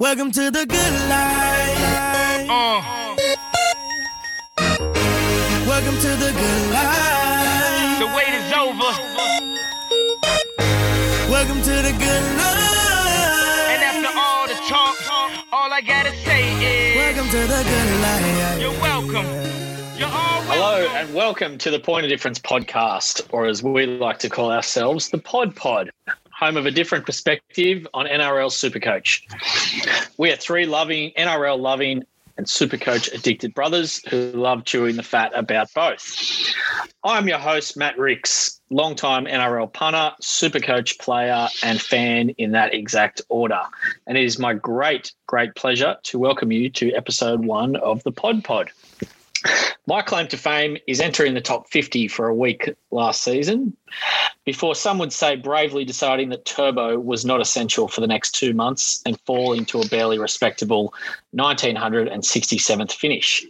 Welcome to the good life. Uh, Welcome to the good life. the wait is over. Welcome to the good life. And after all the talk, all I gotta say is Welcome to the good life. you're welcome. You're welcome. Hello and welcome to the Point of Difference podcast, or as we like to call ourselves, the Pod Pod, home of a different perspective on NRL Supercoach. We are three loving, NRL loving, and Supercoach addicted brothers who love chewing the fat about both. I'm your host, Matt Rix, longtime NRL punter, Supercoach player, and fan in that exact order. And it is my great, great pleasure to welcome you to episode one of the Pod Pod. My claim to fame is entering the top 50 for a week last season before some would say bravely deciding that turbo was not essential for the next two months and falling to a barely respectable 1967th finish.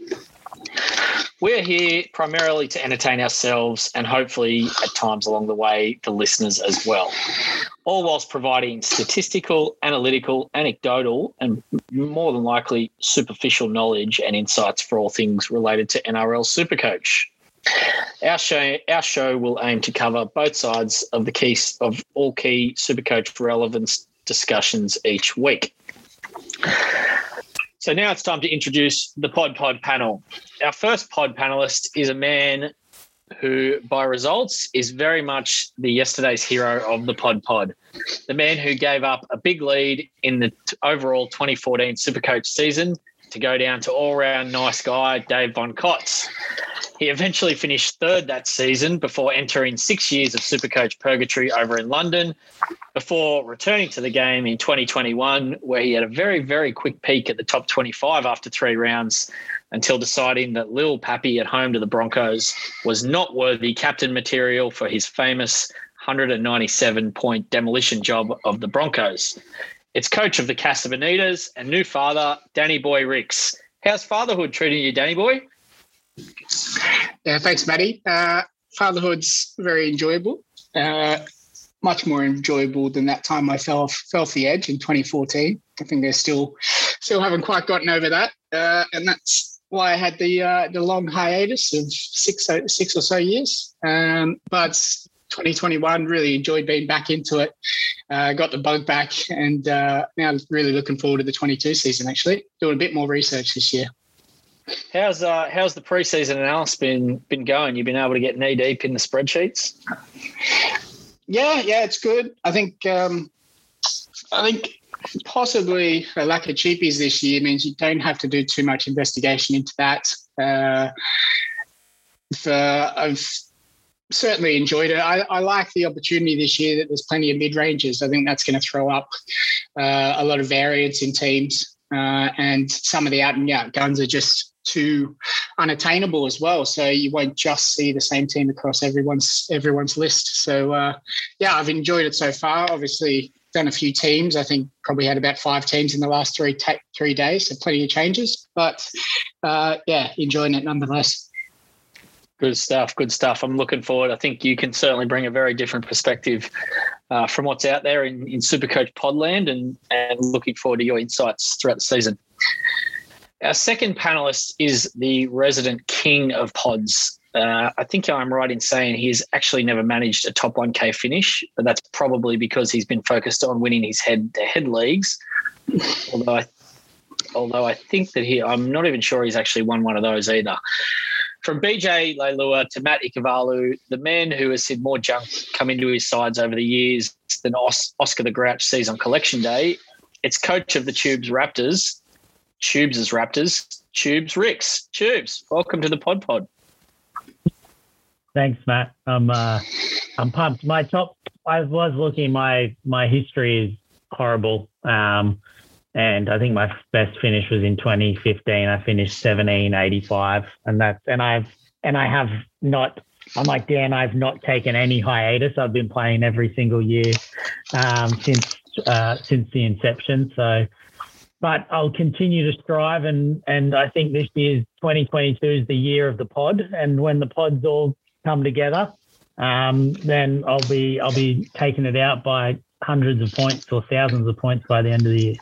We're here primarily to entertain ourselves and hopefully at times along the way the listeners as well. All whilst providing statistical, analytical, anecdotal, and more than likely superficial knowledge and insights for all things related to NRL Supercoach. Our show, our show will aim to cover both sides of the key of all key Supercoach relevance discussions each week. So now it's time to introduce the Pod Pod panel. Our first Pod panelist is a man who, by results, is very much the yesterday's hero of the Pod Pod. The man who gave up a big lead in the overall 2014 Supercoach season to go down to all-round nice guy Dave Von Kotz. He eventually finished third that season before entering six years of Supercoach purgatory over in London, before returning to the game in 2021, where he had a very, very quick peak at the top 25 after three rounds until deciding that Lil Pappy at home to the Broncos was not worthy captain material for his famous 197 point demolition job of the Broncos. It's coach of the Casa Bonitas and new father, Danny Boy Rix. How's fatherhood treating you, Danny Boy? Yeah, thanks, Matty. Uh, fatherhood's very enjoyable. Uh, much more enjoyable than that time I fell off, fell off the edge in 2014. I think they're still still haven't quite gotten over that, uh, and that's why I had the uh, the long hiatus of six six or so years. Um, but 2021 really enjoyed being back into it. Uh, got the bug back, and uh, now really looking forward to the 22 season. Actually, doing a bit more research this year. How's uh, how's the preseason analysis been been going? You've been able to get knee deep in the spreadsheets. Yeah, yeah, it's good. I think um, I think possibly a lack of cheapies this year means you don't have to do too much investigation into that. Uh, for, I've certainly enjoyed it. I, I like the opportunity this year that there's plenty of mid ranges. I think that's going to throw up uh, a lot of variance in teams, uh, and some of the out and out guns are just too unattainable as well. So you won't just see the same team across everyone's everyone's list. So uh, yeah, I've enjoyed it so far. Obviously, done a few teams. I think probably had about five teams in the last three ta- three days. So plenty of changes, but uh, yeah, enjoying it nonetheless. Good stuff. Good stuff. I'm looking forward. I think you can certainly bring a very different perspective uh, from what's out there in, in Supercoach Podland, and and looking forward to your insights throughout the season. Our second panelist is the resident king of pods. Uh, I think I'm right in saying he's actually never managed a top 1K finish, but that's probably because he's been focused on winning his head to head leagues. although I, although I think that he, I'm not even sure he's actually won one of those either. From BJ Leilua to Matt Ikuvalu, the man who has seen more junk come into his sides over the years than Os- Oscar the Grouch sees on collection day, it's coach of the Tubes Raptors, Tubes as Raptors, Tubes Rix. Tubes, welcome to the Pod Pod. Thanks, Matt. I'm uh, I'm pumped. My top. I was looking. My my history is horrible. Um, and I think my best finish was in 2015. I finished 1785, and that's and I've and I have not. I'm like Dan. I've not taken any hiatus. I've been playing every single year um, since uh, since the inception. So, but I'll continue to strive, and and I think this year's 2022 is the year of the pod, and when the pods all come together, um, then I'll be I'll be taking it out by hundreds of points or thousands of points by the end of the year.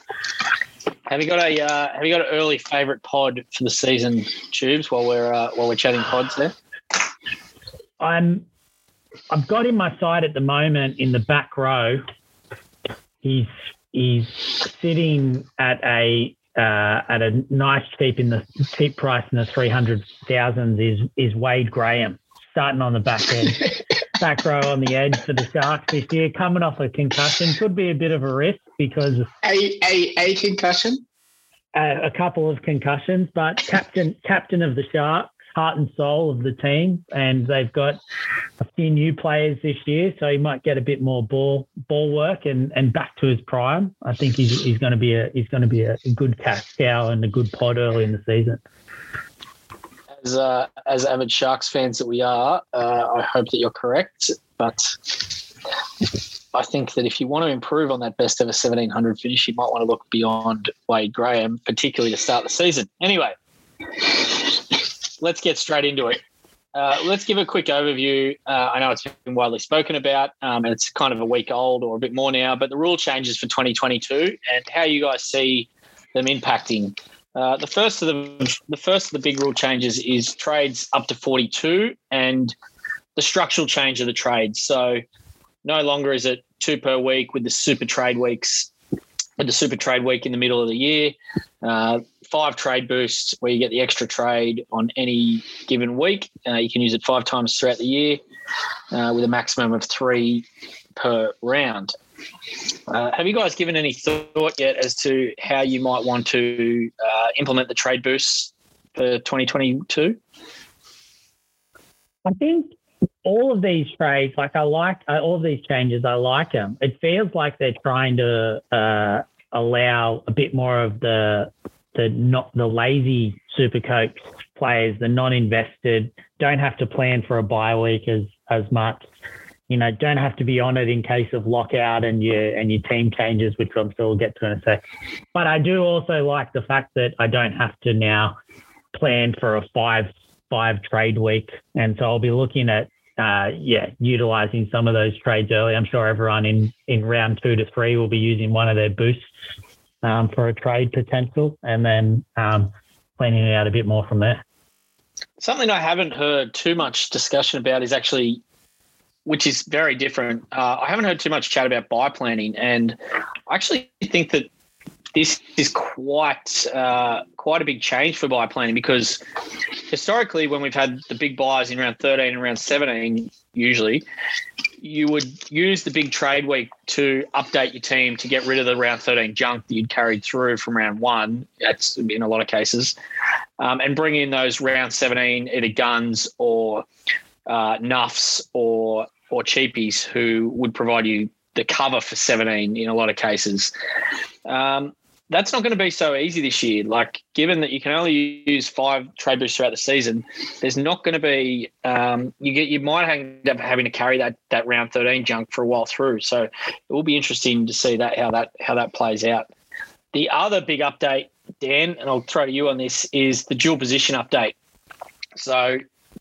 Have you got a uh, Have you got an early favourite pod for the season, Tubes? While we're uh, while we're chatting pods there. I'm I've got in my side at the moment in the back row. He's he's sitting at a uh, at a nice cheap in the cheap price in the three hundred thousands is is Wade Graham starting on the back end, back row on the edge for the Sharks this year, coming off a concussion could be a bit of a risk because A a a concussion. a, a couple of concussions, but captain captain of the Sharks, heart and soul of the team, and they've got a few new players this year, so he might get a bit more ball ball work and, and back to his prime. I think he's, he's going to be a he's going to be a, good cash cow and a good pod early in the season. As uh, as avid Sharks fans that we are, uh, I hope that you're correct. But I think that if you want to improve on that best ever 1700 finish, you might want to look beyond Wade Graham, particularly to start the season. Anyway, let's get straight into it. Uh, let's give a quick overview. Uh, I know it's been widely spoken about, um, and it's kind of a week old or a bit more now, but the rule changes for 2022 and how you guys see them impacting. Uh, the first of the the first of the big rule changes is trades up to 42 and the structural change of the trades. So no longer is it two per week with the super trade weeks, with the super trade week in the middle of the year. Uh, five trade boosts where you get the extra trade on any given week. Uh, you can use it five times throughout the year uh, with a maximum of three per round. Uh, have you guys given any thought yet as to how you might want to uh, implement the trade boosts for 2022? I think all of these trades, like I like uh, all of these changes, I like them. It feels like they're trying to uh, allow a bit more of the the not the lazy super coach players, the non-invested, don't have to plan for a bye week as as much. You know, don't have to be on it in case of lockout and your and your team changes, which I'm we'll get to in a sec. But I do also like the fact that I don't have to now plan for a five five trade week, and so I'll be looking at uh, yeah, utilizing some of those trades early. I'm sure everyone in, in round two to three will be using one of their boosts um, for a trade potential and then um, planning it out a bit more from there. Something I haven't heard too much discussion about is actually, which is very different. Uh, I haven't heard too much chat about buy planning, and I actually think that this is quite uh, quite a big change for buy planning because historically, when we've had the big buys in round 13 and round 17, usually you would use the big trade week to update your team to get rid of the round 13 junk that you'd carried through from round one. That's in a lot of cases, um, and bring in those round 17 either guns or uh, nuffs or or cheapies who would provide you the cover for 17 in a lot of cases. Um, that's not going to be so easy this year. Like, given that you can only use five trade boosts throughout the season, there's not going to be um, you get you might end up having to carry that that round 13 junk for a while through. So it will be interesting to see that how that how that plays out. The other big update, Dan, and I'll throw to you on this, is the dual position update. So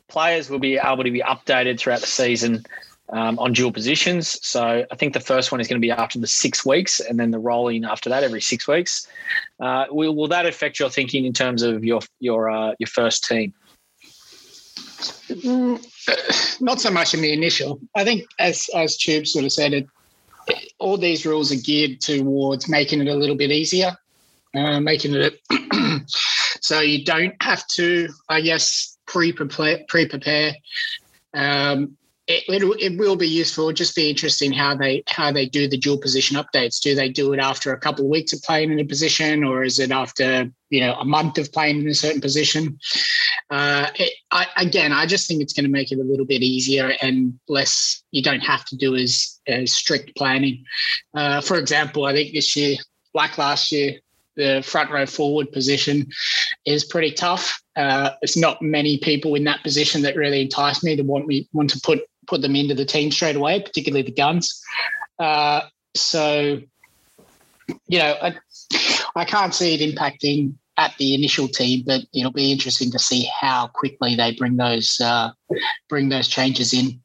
players will be able to be updated throughout the season um, on dual positions. So I think the first one is going to be after the six weeks, and then the rolling after that every six weeks. Uh, will, will that affect your thinking in terms of your your uh, your first team? Mm, not so much in the initial. I think, as as Tube sort of said, it, all these rules are geared towards making it a little bit easier, uh, making it so you don't have to, I guess, pre prepare pre prepare. Um, it, it, it, will be useful. Just be interesting how they how they do the dual position updates. Do they do it after a couple of weeks of playing in a position, or is it after you know a month of playing in a certain position? Uh, it, I, again, I just think it's going to make it a little bit easier and less. You don't have to do as, as strict planning. Uh, for example, I think this year, like last year, the front row forward position is pretty tough. Uh, it's not many people in that position that really entice me to want me want to put put them into the team straight away, particularly the guns. Uh, so, you know, I, I can't see it impacting at the initial team, but it'll be interesting to see how quickly they bring those uh, bring those changes in.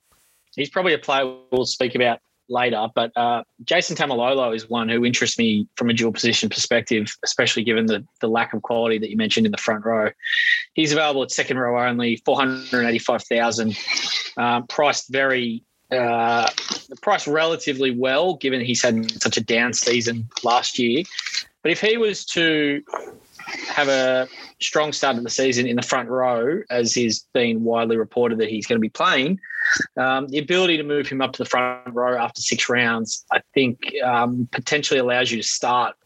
He's probably a player we'll speak about later. But uh, Jason Taumalolo is one who interests me from a dual position perspective, especially given the the lack of quality that you mentioned in the front row. He's available at second row only, four hundred eighty five thousand, um, priced very. Uh, priced relatively well, given he's had such a down season last year. But if he was to have a strong start of the season in the front row, as is being widely reported that he's going to be playing, um, the ability to move him up to the front row after six rounds, I think, um, potentially allows you to start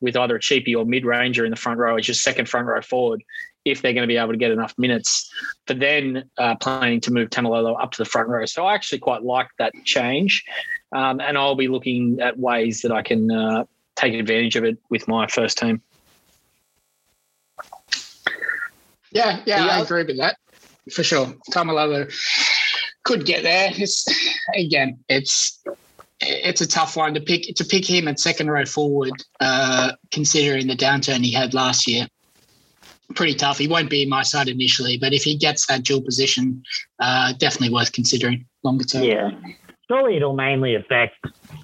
with either a cheapie or mid ranger in the front row as your second front row forward if they're going to be able to get enough minutes for then uh, planning to move Taumalolo up to the front row. So I actually quite like that change. Um, and I'll be looking at ways that I can uh, take advantage of it with my first team. Yeah, yeah, I agree with that for sure. Taumalolo could get there. It's again, it's it's a tough one to pick to pick him at second row forward, uh, considering the downturn he had last year. Pretty tough. He won't be in my side initially, but if he gets that dual position, uh, definitely worth considering longer term. Yeah. Surely it'll mainly affect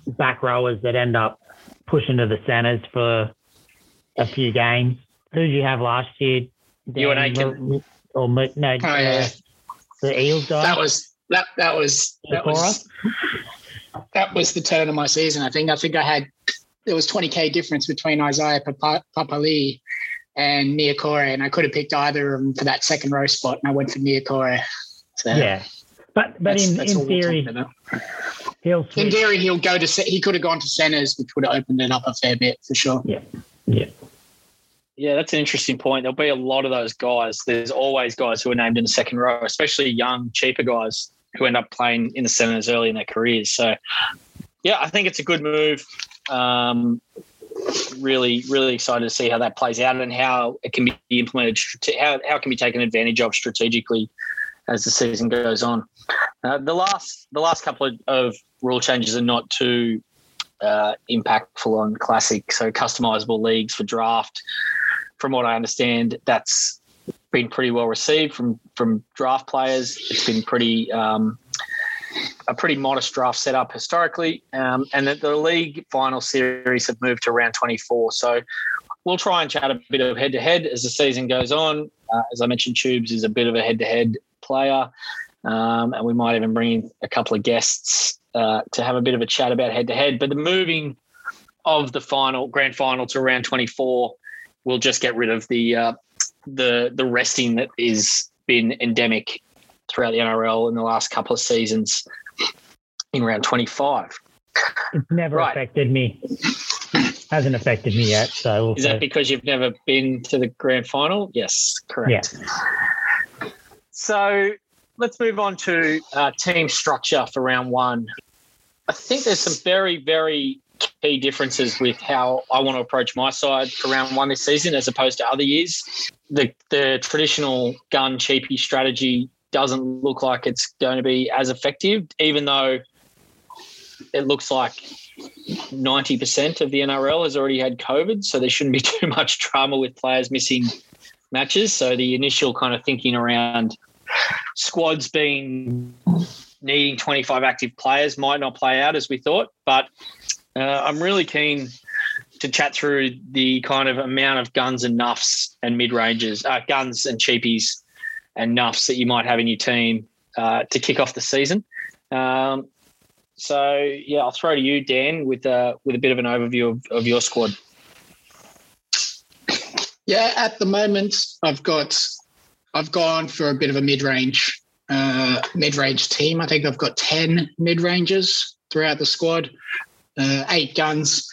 back rowers that end up pushing to the centres for a few games. Who did you have last year? You and Dan? Aiken. Or Mo- no, Oh, yeah. Uh, the, the Eels guy. That was that that was that was that was the turn of my season. I think. I think I had there was 20k difference between Isaiah Papa, Papali and Niukore, and I could have picked either of them for that second row spot, and I went for Niukore. So yeah. But but that's- in, that's all in we're theory, talking about. he'll in switch. theory, he'll go to he could have gone to centers, which would have opened it up a fair bit for sure. Yeah. Yeah, that's an interesting point. There'll be a lot of those guys. There's always guys who are named in the second row, especially young, cheaper guys who end up playing in the centers early in their careers. So, yeah, I think it's a good move. Um, really, really excited to see how that plays out and how it can be implemented, how, how it can be taken advantage of strategically as the season goes on. Uh, the last the last couple of, of rule changes are not too uh, impactful on classic, so customizable leagues for draft from what I understand, that's been pretty well received from from draft players. It's been pretty um, a pretty modest draft setup historically, um, and that the league final series have moved to round 24. So we'll try and chat a bit of head to head as the season goes on. Uh, as I mentioned, Tubes is a bit of a head to head player, um, and we might even bring in a couple of guests uh, to have a bit of a chat about head to head. But the moving of the final grand final to round 24 we'll just get rid of the uh, the the resting that is been endemic throughout the NRL in the last couple of seasons in round 25. It's never Right. affected me. Hasn't affected me yet. So we'll Is that because you've never been to the grand final? Yes, correct. Yeah. So let's move on to uh, team structure for round one. I think there's some very, very key differences with how I want to approach my side for round one this season as opposed to other years. The the traditional gun cheapie strategy doesn't look like it's going to be as effective, even though it looks like 90% of the NRL has already had COVID, so there shouldn't be too much drama with players missing matches. So the initial kind of thinking around squads being needing 25 active players might not play out as we thought, but uh, I'm really keen to chat through the kind of amount of guns and nuffs and mid ranges, uh, guns and cheapies and nuffs that you might have in your team uh, to kick off the season. Um, so yeah, I'll throw to you, Dan, with uh, with a bit of an overview of, of your squad. Yeah, at the moment, I've got, I've gone for a bit of a mid-range, uh, mid-range team. I think I've got ten mid-rangers throughout the squad, uh, eight guns,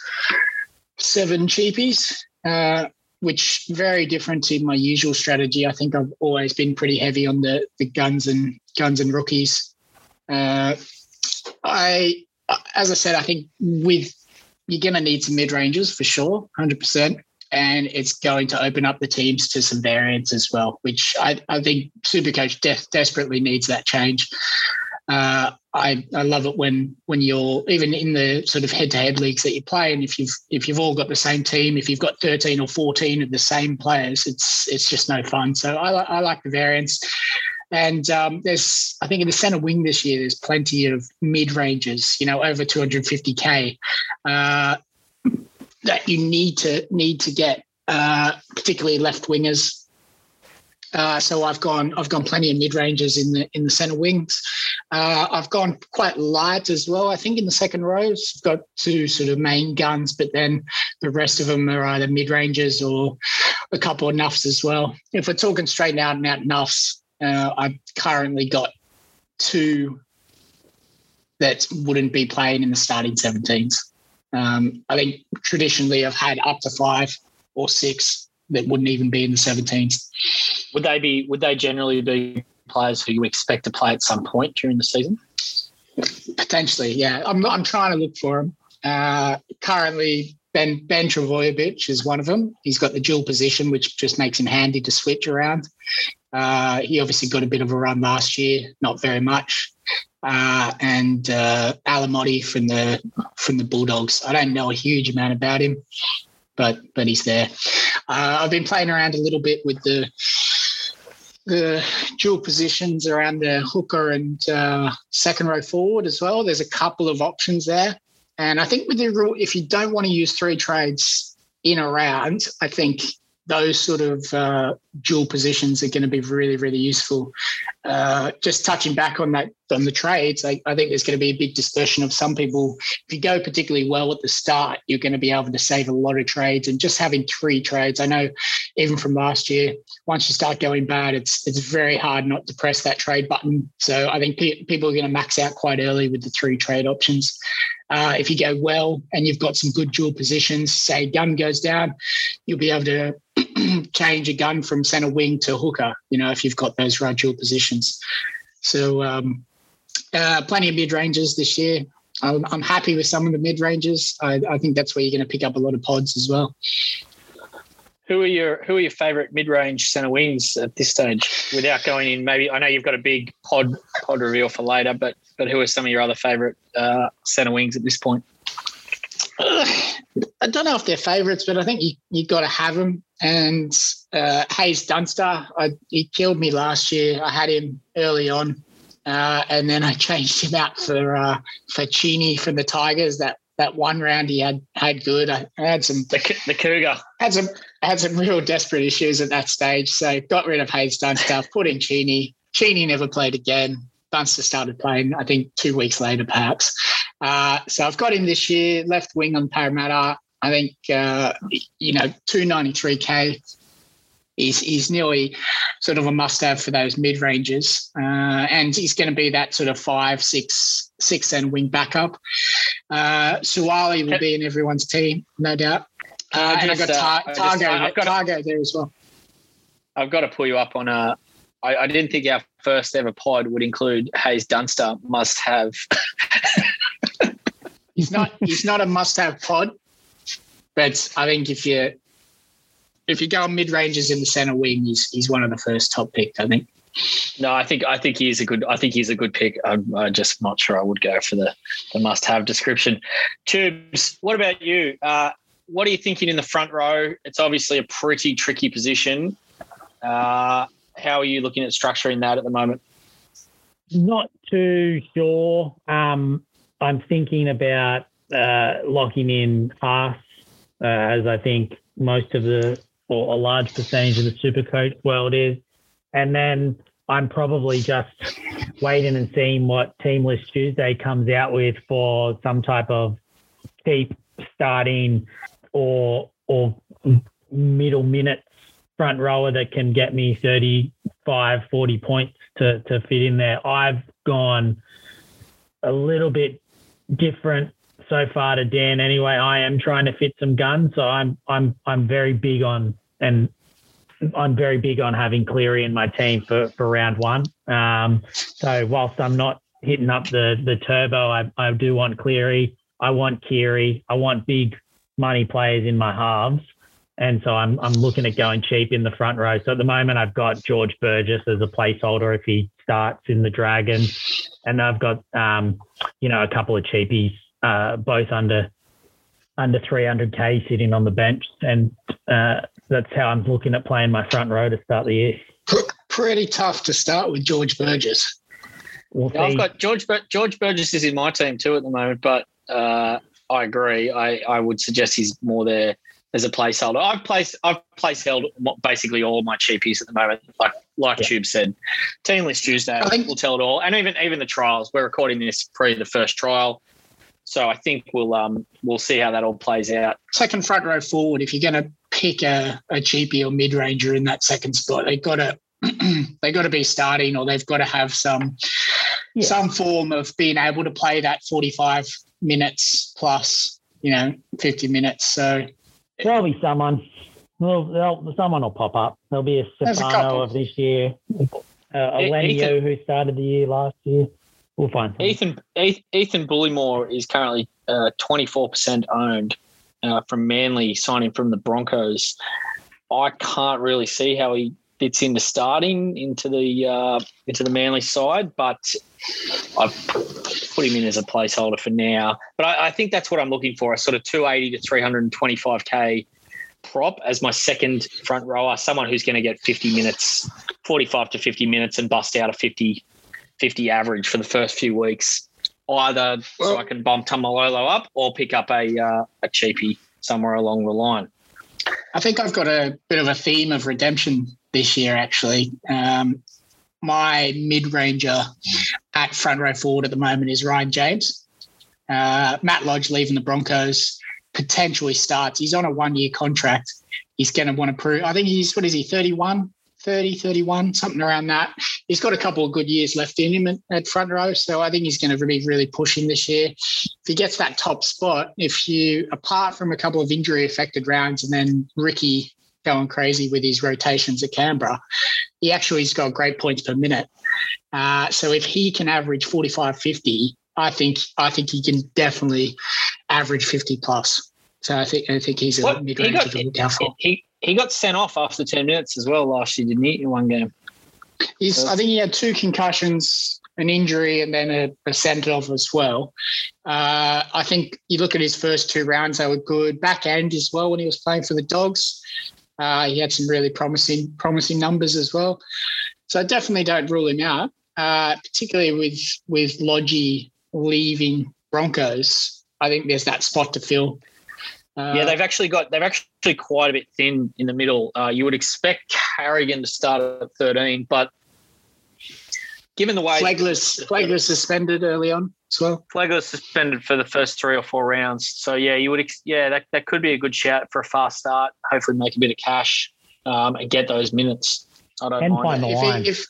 seven cheapies, uh, which very different to my usual strategy. I think I've always been pretty heavy on the the guns and guns and rookies. Uh, I, as I said, I think with you're going to need some mid ranges for sure, hundred percent and it's going to open up the teams to some variants as well, which I, I think Supercoach de- desperately needs that change. Uh, I, I love it when when you're even in the sort of head-to-head leagues that you play, and if you've if you've all got the same team, if you've got 13 or 14 of the same players, it's it's just no fun. So I, I like the variance. And um, there's, I think, in the centre wing this year, there's plenty of mid ranges. You know, over 250k uh, that you need to need to get, uh, particularly left wingers. Uh, so I've gone I've gone plenty of mid ranges in the in the centre wings. Uh, I've gone quite light as well. I think in the second rows, I've got two sort of main guns, but then the rest of them are either mid ranges or a couple of nuffs as well. If we're talking straight out and out nuffs, uh, I've currently got two that wouldn't be playing in the starting 17s. Um, I think traditionally I've had up to five or six that wouldn't even be in the 17s. Would they be? Would they generally be players who you expect to play at some point during the season? Potentially, yeah. I'm I'm trying to look for them. Uh, currently, Ben Ben Trbojevic is one of them. He's got the dual position, which just makes him handy to switch around. Uh, he obviously got a bit of a run last year, not very much. Uh, and uh, Alamoti from the from the Bulldogs. I don't know a huge amount about him, but but he's there. Uh, I've been playing around a little bit with the the dual positions around the hooker and uh, second row forward as well. There's a couple of options there, and I think with the rule, if you don't want to use three trades in a round, I think those sort of uh, dual positions are going to be really, really useful. Uh, just touching back on that on the trades, I, I, think there's going to be a big dispersion of some people. If you go particularly well at the start, you're going to be able to save a lot of trades. And just having three trades, I know even from last year, once you start going bad, it's it's very hard not to press that trade button. So I think pe- people are going to max out quite early with the three trade options. Uh, if you go well and you've got some good dual positions, say gun goes down, you'll be able to change a gun from center wing to hooker, you know, if you've got those dual positions. So um, uh, plenty of mid ranges this year. I'm, I'm, happy with some of the mid ranges. I, I think that's where you're going to pick up a lot of pods as well. Who are your Who are your favourite mid range centre wings at this stage? Without going in, maybe I know you've got a big pod pod reveal for later, but but who are some of your other favourite uh, centre wings at this point? I don't know if they're favourites, but I think you you got to have them. And uh, Haze Dunster, I, he killed me last year. I had him early on, uh, and then I changed him out for uh, for Cheney from the Tigers. That that one round he had had good. I, I had some the, the Cougar had some had some real desperate issues at that stage. So got rid of Haze Dunster, put in Cheney. Cheney never played again. Dunster started playing, I think, two weeks later, perhaps. Uh, so I've got him this year, left wing on Parramatta. I think, uh, you know, 293K is, is nearly sort of a must have for those mid ranges. Uh, and he's going to be that sort of five, six, six and wing backup. Uh, Suaalii will be in everyone's team, no doubt. Uh, and I've got Tar- uh, Tago, I've got Tago there as well. I've got to pull you up on a. I, I didn't think our first ever pod would include Haze Dunster must have. he's not. He's not a must have pod, but I think if you if you go on mid ranges in the center wing, he's he's one of the first top picked. I think. No, I think I think he's a good. I think he's a good pick. I'm, I'm just not sure I would go for the the must have description. Tubes, what about you? Uh, what are you thinking in the front row? It's obviously a pretty tricky position. Uh, how are you looking at structuring that at the moment? Not too sure. Um, I'm thinking about uh, locking in Haas, uh, as I think most of the or a large percentage of the super coach world is. And then I'm probably just waiting and seeing what Team List Tuesday comes out with for some type of cheap starting or or middle minutes front rower that can get me 35, 40 points to, to fit in there. I've gone a little bit different so far to Dan anyway. I am trying to fit some guns, so I'm I'm I'm very big on and I'm very big on having Cleary in my team for, for round one. Um, so whilst I'm not hitting up the the turbo, I, I do want Cleary. I want Keary. I want big money players in my halves. And so I'm I'm looking at going cheap in the front row. So at the moment I've got George Burgess as a placeholder if he starts in the Dragon, and I've got um, you know a couple of cheapies uh, both under under 300k sitting on the bench, and uh, that's how I'm looking at playing my front row to start the year. pretty tough to start with George Burgess. We'll Yeah, I've got George. George Burgess is in my team too at the moment, but uh, I agree. I, I would suggest he's more there as a placeholder. I've placed I've place held basically all my cheapies at the moment. Like like Yeah. Tube said, team list Tuesday I think- will tell it all, and even even the trials. We're recording this pre the first trial, so I think we'll um we'll see how that all plays out. Second front row forward, if you're going to pick a, a cheapie or mid ranger in that second spot, they've got to they got to be starting or they've got to have some Yeah. some form of being able to play that 45 minutes plus, you know, 50 minutes. So There'll be someone. Well, there'll, someone will pop up. There'll be a There's a Stefano of this year, uh, a Lenio who started the year last year. We'll find someone. Ethan Eth- Ethan Bullemor is currently twenty four percent owned uh, from Manly, signing from the Broncos. I can't really see how he fits into starting into the uh, into the Manly side, but I've put him in as a placeholder for now. But I, I think that's what I'm looking for: a sort of two eighty to three hundred and twenty five k prop as my second front rower, someone who's going to get 50 minutes, 45 to 50 minutes and bust out a 50, 50 average for the first few weeks, either so I can bump Taumalolo up or pick up a, uh, a cheapie somewhere along the line. I think I've got a bit of a theme of redemption this year, actually. Um, my mid ranger at front row forward at the moment is Ryan James. Uh, Matt Lodge leaving the Broncos potentially starts. He's on a one year contract. He's going to want to prove, I think he's, what is he, 31, 30, 31, something around that. He's got a couple of good years left in him at, front row. So I think he's going to be really pushing this year. If he gets that top spot, if you, apart from a couple of injury affected rounds and then Ricky going crazy with his rotations at Canberra, he actually has got great points per minute. Uh, so if he can average 45, 50, I think I think he can definitely average 50 plus. So I think I think he's a What? mid He range got, to look out for. he, he got sent off after 10 minutes as well last year, didn't he, in one game? He's, I think he had two concussions, an injury, and then a, a sent off as well. Uh, I think you look at his first two rounds; they were good. Back end as well when he was playing for the Dogs. Uh, he had some really promising promising numbers as well. So I definitely don't rule him out, uh, particularly with with Lodgy leaving Broncos. I think there's that spot to fill. Uh, yeah, they've actually got they've actually quite a bit thin in the middle. Uh, you would expect Carrigan to start at 13, but given the way Flegler's, Flegler's suspended early on as well. Flegler suspended for the first three or four rounds, so yeah, you would ex- yeah that, that could be a good shout for a fast start. Hopefully, make a bit of cash um, and get those minutes. I don't And mind. find it. the if, line. if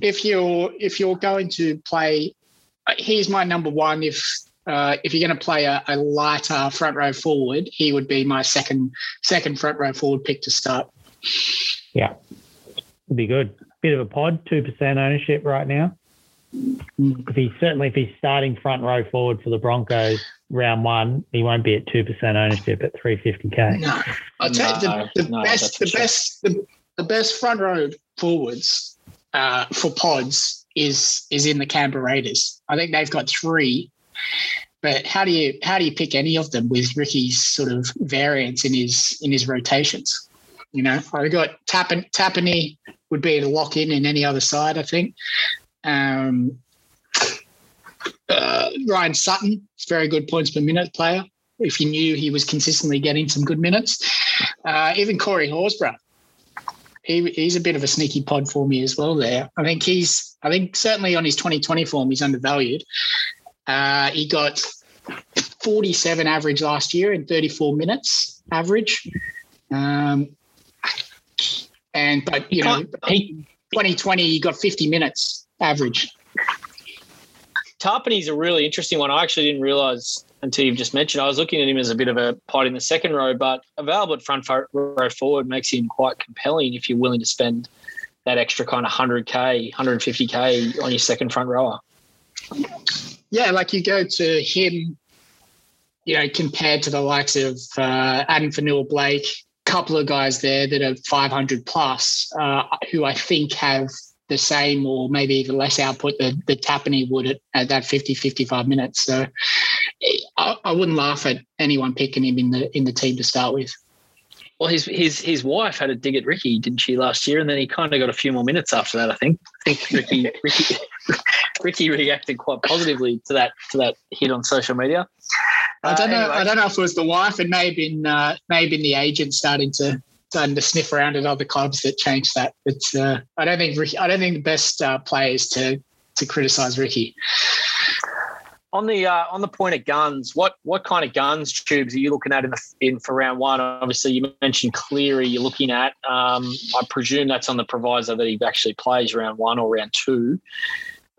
if you're if you're going to play, uh, here's my number one. If uh, if you're going to play a, a lighter front row forward, he would be my second second front row forward pick to start. Yeah, would be good. Bit of a pod, two percent ownership right now. Mm. If he's certainly if he's starting front row forward for the Broncos round one, he won't be at two percent ownership at three fifty k. No, I'll tell you the, the no, best the sure. best the, the best front row forwards uh, for pods is is in the Canberra Raiders. I think they've got three. But how do you how do you pick any of them with Ricky's sort of variance in his in his rotations? You know, I got Tappen Tapine would be a lock in in any other side. I think. Um, uh, Ryan Sutton is very good points per minute player. If you knew he was consistently getting some good minutes, uh, even Corey Horsburgh, he, he's a bit of a sneaky pod for me as well. There, I think he's. I think certainly on his 2020 form, he's undervalued. Uh, he got 47 average last year in 34 minutes average. Um, and but you know, He, 2020 he got 50 minutes average. Tapine's a really interesting one. I actually didn't realise until you've just mentioned. I was looking at him as a bit of a pot in the second row, but available at front row forward makes him quite compelling if you're willing to spend that extra kind of 100k, 150k on your second front rower. Yeah, like you go to him, you know, compared to the likes of uh, Addin Fonua Blake, couple of guys there that are 500 plus, uh, who I think have the same or maybe even less output that, that Tapine would at, at that 50, 55 minutes. So I, I wouldn't laugh at anyone picking him in the in the team to start with. Well, his his his wife had a dig at Ricky, didn't she, last year? And then he kind of got a few more minutes after that. I think. I think Ricky Ricky Ricky reacted quite positively to that to that hit on social media. I don't Uh, know. anyway. I don't know if it was the wife. It may have been uh, may have been the agent starting to starting to sniff around at other clubs that changed that. But uh, I don't think Ricky, I don't think the best uh, play is to to criticise Ricky. On the uh, on the point of guns, what what kind of guns tubes are you looking at in the in for round one? Obviously, you mentioned Cleary. You're looking at. Um, I presume that's on the proviso that he actually plays round one or round two.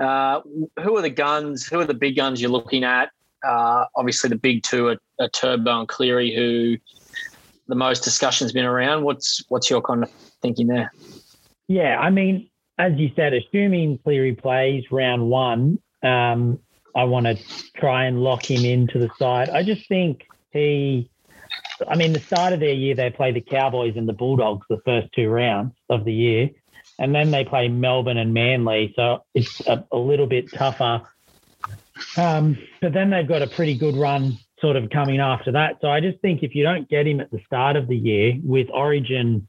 Uh, who are the guns? Who are the big guns you're looking at? Uh, obviously, the big two are, are Turbo and Cleary, who the most discussion's been around. What's what's your kind of thinking there? Yeah, I mean, as you said, assuming Cleary plays round one, um, I want to try and lock him into the side. I just think he, I mean, the start of their year, they play the Cowboys and the Bulldogs the first two rounds of the year. And then they play Melbourne and Manly. So it's a, a little bit tougher. Um, but then they've got a pretty good run sort of coming after that. So I just think if you don't get him at the start of the year with Origin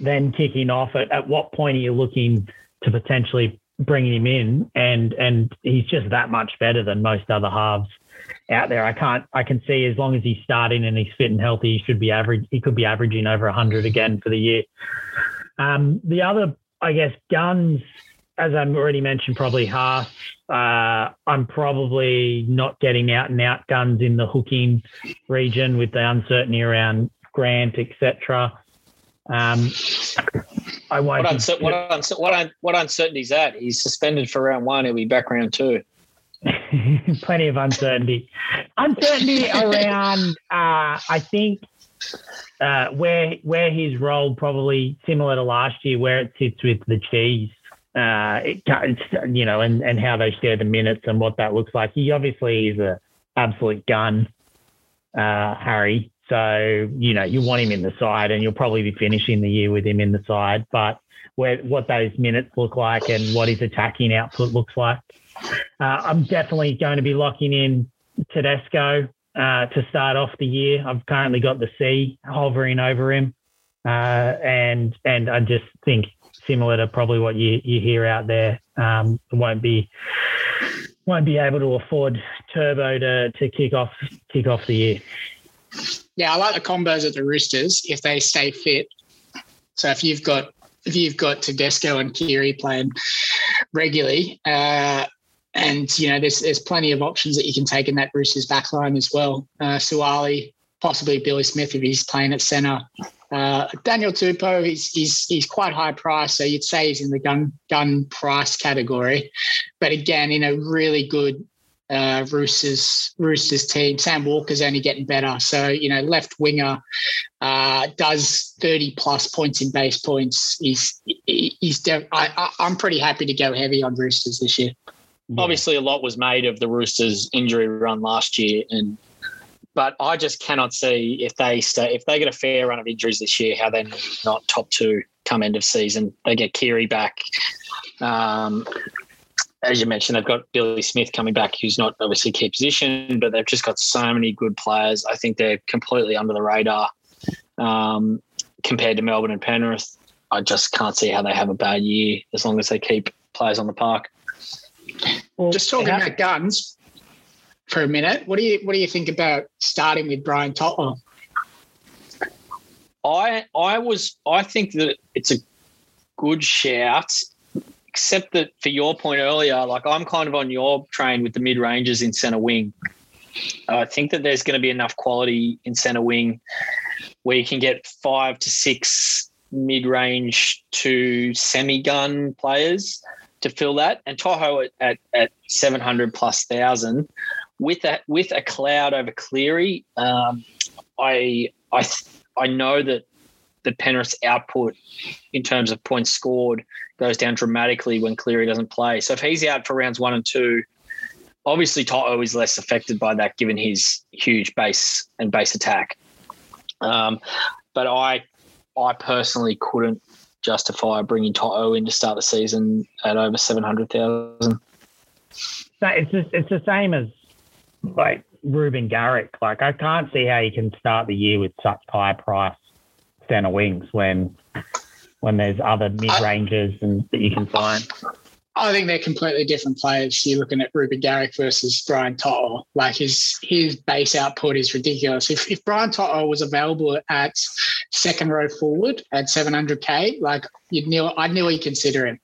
then kicking off, at, at what point are you looking to potentially bringing him in? And and he's just that much better than most other halves out there. I can't. I can see as long as he's starting and he's fit and healthy, he should be average. He could be averaging over hundred again for the year. Um, the other, I guess, guns, as I've already mentioned, probably Haas. Uh, I'm probably not getting out and out guns in the hooking region with the uncertainty around Grant, etc. Um, I won't. What, uncer- what, uncer- what, un- what uncertainty is that? He's suspended for round one. He'll be back round two. plenty of uncertainty. Uncertainty around, uh, I think, uh, where where his role probably similar to last year, where it sits with the cheese. Uh, it, you know, and, and how they share the minutes and what that looks like. He obviously is a absolute gun, uh, Harry. So you know, you want him in the side, and you'll probably be finishing the year with him in the side. But where what those minutes look like and what his attacking output looks like. Uh, I'm definitely going to be locking in Tedesco uh, to start off the year. I've currently got the C hovering over him, uh, and and I just think similar to probably what you you hear out there, um, won't be won't be able to afford Turbo to to kick off kick off the year. Yeah, I like the combos at the Roosters if they stay fit. So if you've got if you've got Tedesco and Keary playing regularly, uh, and you know there's there's plenty of options that you can take in that Roosters backline as well. Uh, Suaalii, possibly Billy Smith if he's playing at centre. Uh, Daniel Tupou, he's he's he's quite high price, so you'd say he's in the gun gun price category, but again in a really good uh, Roosters Roosters team. Sam Walker's only getting better, so you know left winger uh, does thirty plus points in base points. He's he's I, I, I'm pretty happy to go heavy on Roosters this year. Obviously, a lot was made of the Roosters' injury run last year, and but I just cannot see if they stay if they get a fair run of injuries this year, how they're not top two come end of season. They get Keary back. Um, as you mentioned, they've got Billy Smith coming back, who's not obviously key position, but they've just got so many good players. I think they're completely under the radar um, compared to Melbourne and Penrith. I just can't see how they have a bad year as long as they keep players on the park. Well, Just talking about guns for a minute. What do you what do you think about starting with Brian Totler? I I was I think that it's a good shout, except that for your point earlier, like I'm kind of on your train with the mid ranges in centre wing. I think that there's going to be enough quality in centre wing where you can get five to six mid range to semi gun players to fill that, and To'o at, at, at 700 plus thousand with that with a cloud over Cleary. Um, I I I know that the Penrith's output in terms of points scored goes down dramatically when Cleary doesn't play. So if he's out for rounds one and two, obviously To'o is less affected by that given his huge base and base attack. Um, but I, I personally couldn't justify bringing To'o in to start the season at over seven hundred thousand. So it's just, it's the same as like Reuben Garrick. Like I can't see how you can start the year with such high price centre wings when when there's other mid ranges and that you can find. I think they're completely different players. You're looking at Reuben Garrick versus Brian Tottle. Like his his base output is ridiculous. If if Brian Tottle was available at second row forward at 700k, like you'd nearly, I'd nearly consider him.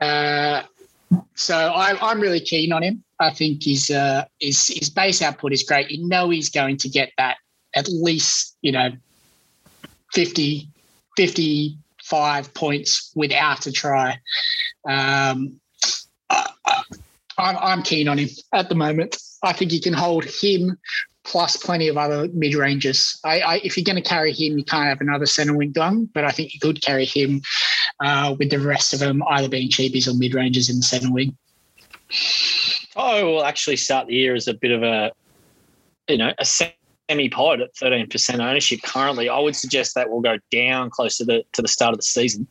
Uh, so I, I'm really keen on him. I think his uh, his his base output is great. You know he's going to get that at least you know 50, 55 points without a try. Um, I, I'm, I'm keen on him at the moment. I think you can hold him plus plenty of other mid I, if you're going to carry him, you can't have another centre wing gun, but I think you could carry him uh, with the rest of them either being cheapies or mid ranges in the centre wing. I will actually start the year as a bit of a, you know, a semi pod at 13% ownership currently. I would suggest that will go down close to the to the start of the season.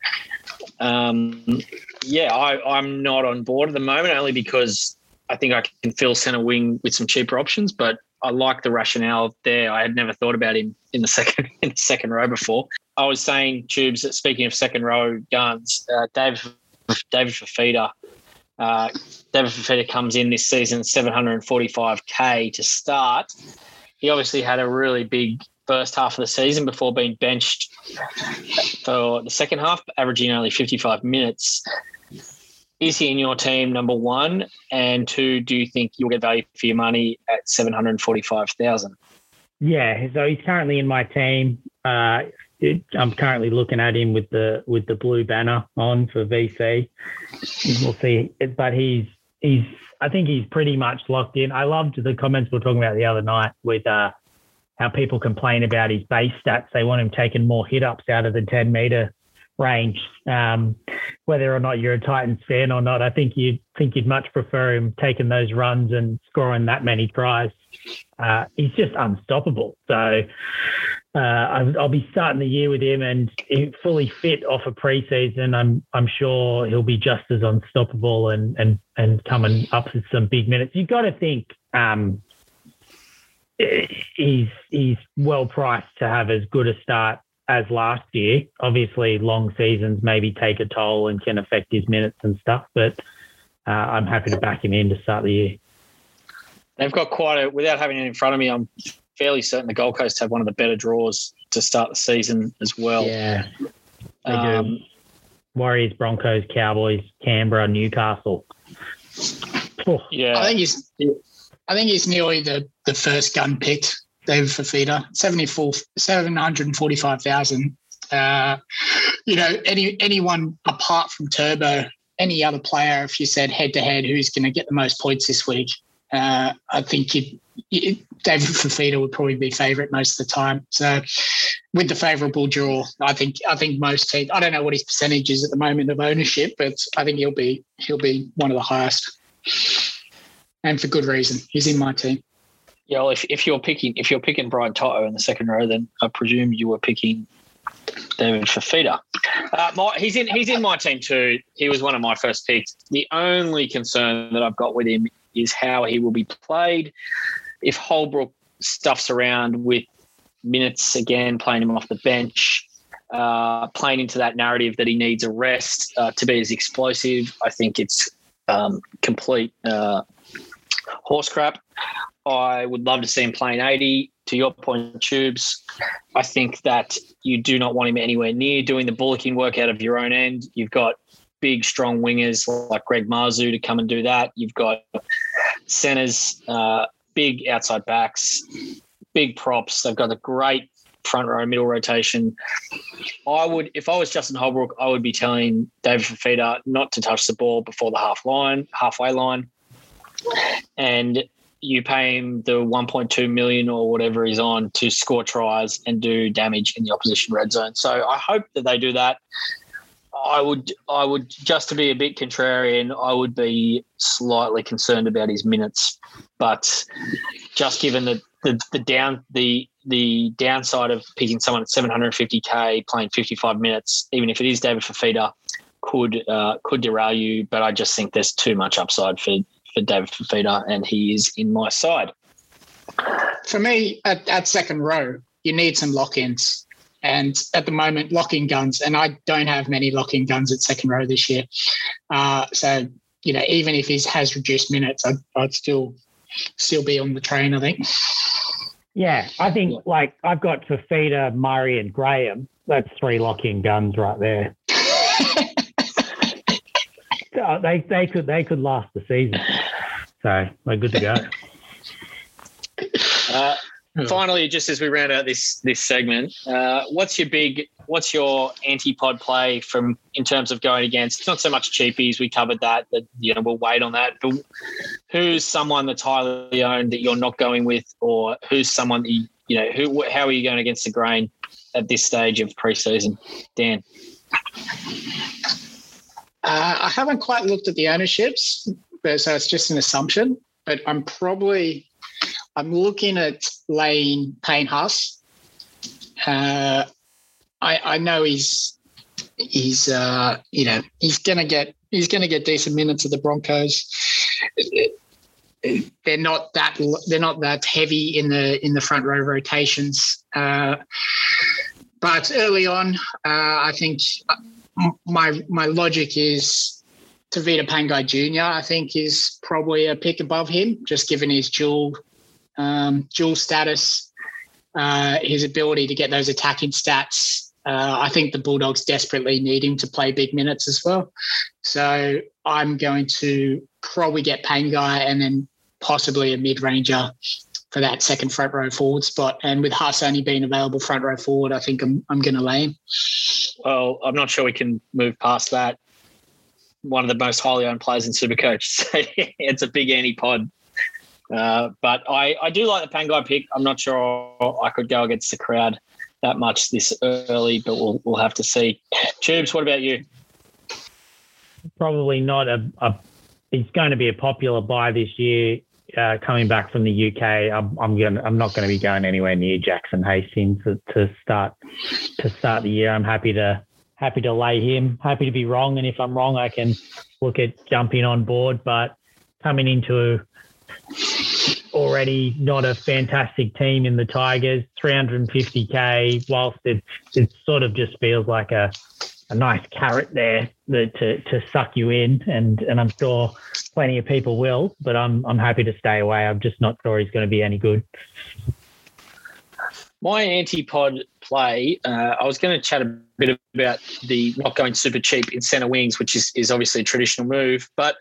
Um, yeah, I, I'm not on board at the moment only because I think I can fill centre wing with some cheaper options, but I like the rationale there. I had never thought about him in the second in the second row before. I was saying, Tubes, speaking of second row guns, uh, David David Fifita. Uh, David Fifita comes in this season 745k to start. He obviously had a really big first half of the season before being benched for the second half, averaging only 55 minutes. Is he in your team, number one? And two, do you think you'll get value for your money at 745,000? Yeah, so he's currently in my team. Uh, it, I'm currently looking at him with the with the blue banner on for VC. We'll see, but he's he's I think he's pretty much locked in. I loved the comments we were talking about the other night with uh, how people complain about his base stats. They want him taking more hit ups out of the 10 meter range. Um, whether or not you're a Titans fan or not, I think you'd think you'd much prefer him taking those runs and scoring that many tries. Uh, he's just unstoppable. So uh, I'll be starting the year with him and fully fit off a preseason. I'm I'm sure he'll be just as unstoppable and and and coming up with some big minutes. You've got to think um, he's he's well priced to have as good a start as last year. Obviously, long seasons maybe take a toll and can affect his minutes and stuff, but uh, I'm happy to back him in to start the year. They've got quite a without having it in front of me. I'm fairly certain the Gold Coast have one of the better draws to start the season as well. Yeah, they Um, do. Warriors, Broncos, Cowboys, Canberra, Newcastle. Oh, Yeah, I think he's I think he's nearly the, the first gun picked, David Fifita, 74 745,000. Uh, you know, any anyone apart from Turbo, any other player, if you said head to head, who's going to get the most points this week, uh, I think you, you, David Fifita would probably be favourite most of the time. So, with the favourable draw, I think I think most teams. I don't know what his percentage is at the moment of ownership, but I think he'll be he'll be one of the highest, and for good reason. He's in my team. yeah. Well, if, if you're picking if you're picking Brian To'o in the second row, then I presume you were picking David Fifita. Uh, my, he's in he's in my team too. He was one of my first picks. The only concern that I've got with him is how he will be played. If Holbrook stuffs around with minutes again, playing him off the bench, uh, playing into that narrative that he needs a rest uh, to be as explosive, I think it's um, complete uh, horse crap. I would love to see him playing 80. To your point, Tubes, I think that you do not want him anywhere near doing the bullocking work out of your own end. You've got big, strong wingers like Greg Marzhew to come and do that. You've got centers, uh, big outside backs, big props. They've got a great front row, middle rotation. I would, if I was Justin Holbrook, I would be telling David Fifita not to touch the ball before the half line, halfway line, and you pay him the 1.2 million or whatever he's on to score tries and do damage in the opposition red zone. So I hope that they do that. I would, I would just to be a bit contrarian, I would be slightly concerned about his minutes, but just given the the, the down the the downside of picking someone at 750k playing 55 minutes, even if it is David Fifita, could uh, could derail you. But I just think there's too much upside for for David Fifita, and he is in my side. For me, at, at second row, you need some lock ins. And at the moment, locking guns, and I don't have many locking guns at second row this year. Uh, so you know, even if he has reduced minutes, I'd, I'd still still be on the train. I think. Yeah, I think like I've got Fifita, Murray, and Graham. That's three lock-in guns right there. So they they could they could last the season. So we're good to go. Uh, finally, just as we round out this this segment, uh, what's your big, what's your anti-pod play from in terms of going against? It's not so much cheapies. We covered that. That you know we'll wait on that. But who's someone that's highly owned that you're not going with, or who's someone that you, you know who? How are you going against the grain at this stage of preseason, Dan? Uh, I haven't quite looked at the ownerships, but so it's just an assumption. But I'm probably I'm looking at Lane Payne Haas. Uh, I I know he's he's uh, you know he's gonna get he's gonna get decent minutes at the Broncos. They're not that they're not that heavy in the in the front row rotations. Uh, but early on, uh, I think my my logic is Tevita Pangai Jr. I think is probably a pick above him, just given his dual um, dual status, uh, his ability to get those attacking stats. Uh, I think the Bulldogs desperately need him to play big minutes as well. So I'm going to probably get Pangai and then possibly a mid ranger for that second front row forward spot. And with Haas only being available front row forward, I think I'm I'm going to lay him. Well, I'm not sure we can move past that. One of the most highly owned players in Supercoach. So it's a big anti pod. Uh, but I, I do like the Pangai pick. I'm not sure I could go against the crowd that much this early, but we'll we'll have to see. Tubes, what about you? Probably not a, a he's going to be a popular buy this year. Uh, coming back from the UK, I'm, I'm going. I'm not going to be going anywhere near Jackson Hastings to, to start to start the year. I'm happy to happy to lay him. Happy to be wrong, and if I'm wrong, I can look at jumping on board. But coming into already not a fantastic team in the Tigers, 350k. Whilst it it sort of just feels like a a nice carrot there to to suck you in, and and I'm sure plenty of people will. But I'm I'm happy to stay away. I'm just not sure he's going to be any good. My anti-pod play, uh, I was going to chat a bit about the not going super cheap in centre wings, which is, is obviously a traditional move, but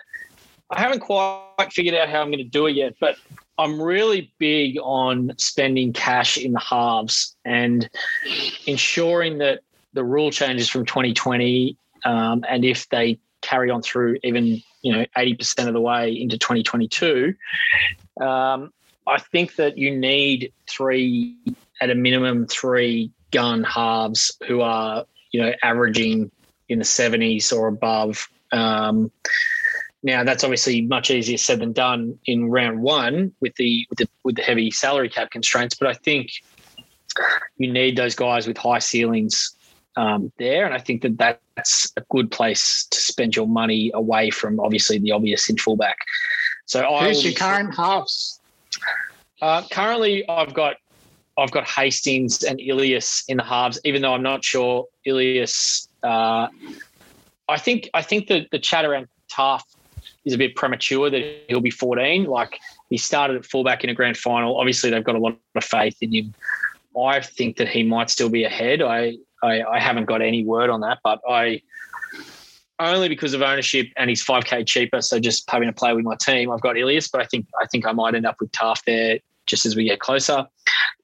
I haven't quite figured out how I'm going to do it yet. But I'm really big on spending cash in the halves and ensuring that the rule changes from 2020, um, and if they carry on through even you know 80% of the way into 2022, um, I think that you need three at a minimum three gun halves who are you know averaging in the 70s or above. Um, now that's obviously much easier said than done in round one with the with the with the heavy salary cap constraints, but I think you need those guys with high ceilings um, there, and I think that that's a good place to spend your money away from obviously the obvious in fullback. So I Who's your current halves? uh, currently, I've got I've got Hastings and Ilias in the halves, even though I'm not sure Ilias. Uh, I think I think that the chat around Taaffe is a bit premature that he'll be 14. Like he started at fullback in a grand final. Obviously, they've got a lot of faith in him. I think that he might still be ahead. I I, I haven't got any word on that, but I only because of ownership and he's 5k cheaper. So just having to play with my team, I've got Ilias, but I think I think I might end up with Taaffe there just as we get closer.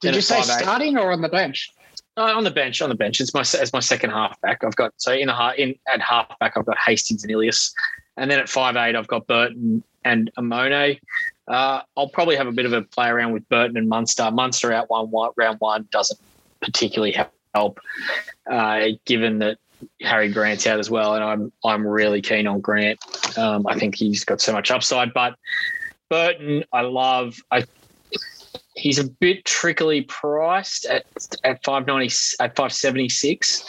Did Then you say 5'8". starting or on the bench? Uh, on the bench, on the bench. It's my as my second halfback. I've got so in a half, in at halfback, I've got Hastings and Ilias, and then at five eight, I've got Burton and Amone. Uh, I'll probably have a bit of a play around with Burton and Munster. Munster out one, round one doesn't particularly help, uh, given that Harry Grant's out as well, and I'm I'm really keen on Grant. Um, I think he's got so much upside, but Burton, I love. I he's a bit trickily priced at at five ninety at five seventy six.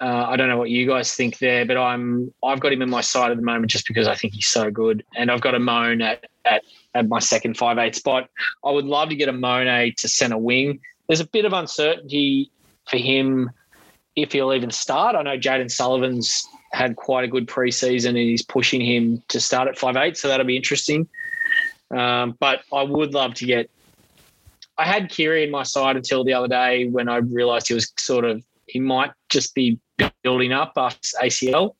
Uh, I don't know what you guys think there, but I'm I've got him in my side at the moment just because I think he's so good, and I've got Amone at at, at my second five eight spot. I would love to get Amone to centre wing. There's a bit of uncertainty for him if he'll even start. I know Jayden Sullivan's had quite a good preseason and he's pushing him to start at five eight, so that'll be interesting. Um, but I would love to get. I had Keary in my side until the other day when I realised he was sort of he might just be building up after ACL.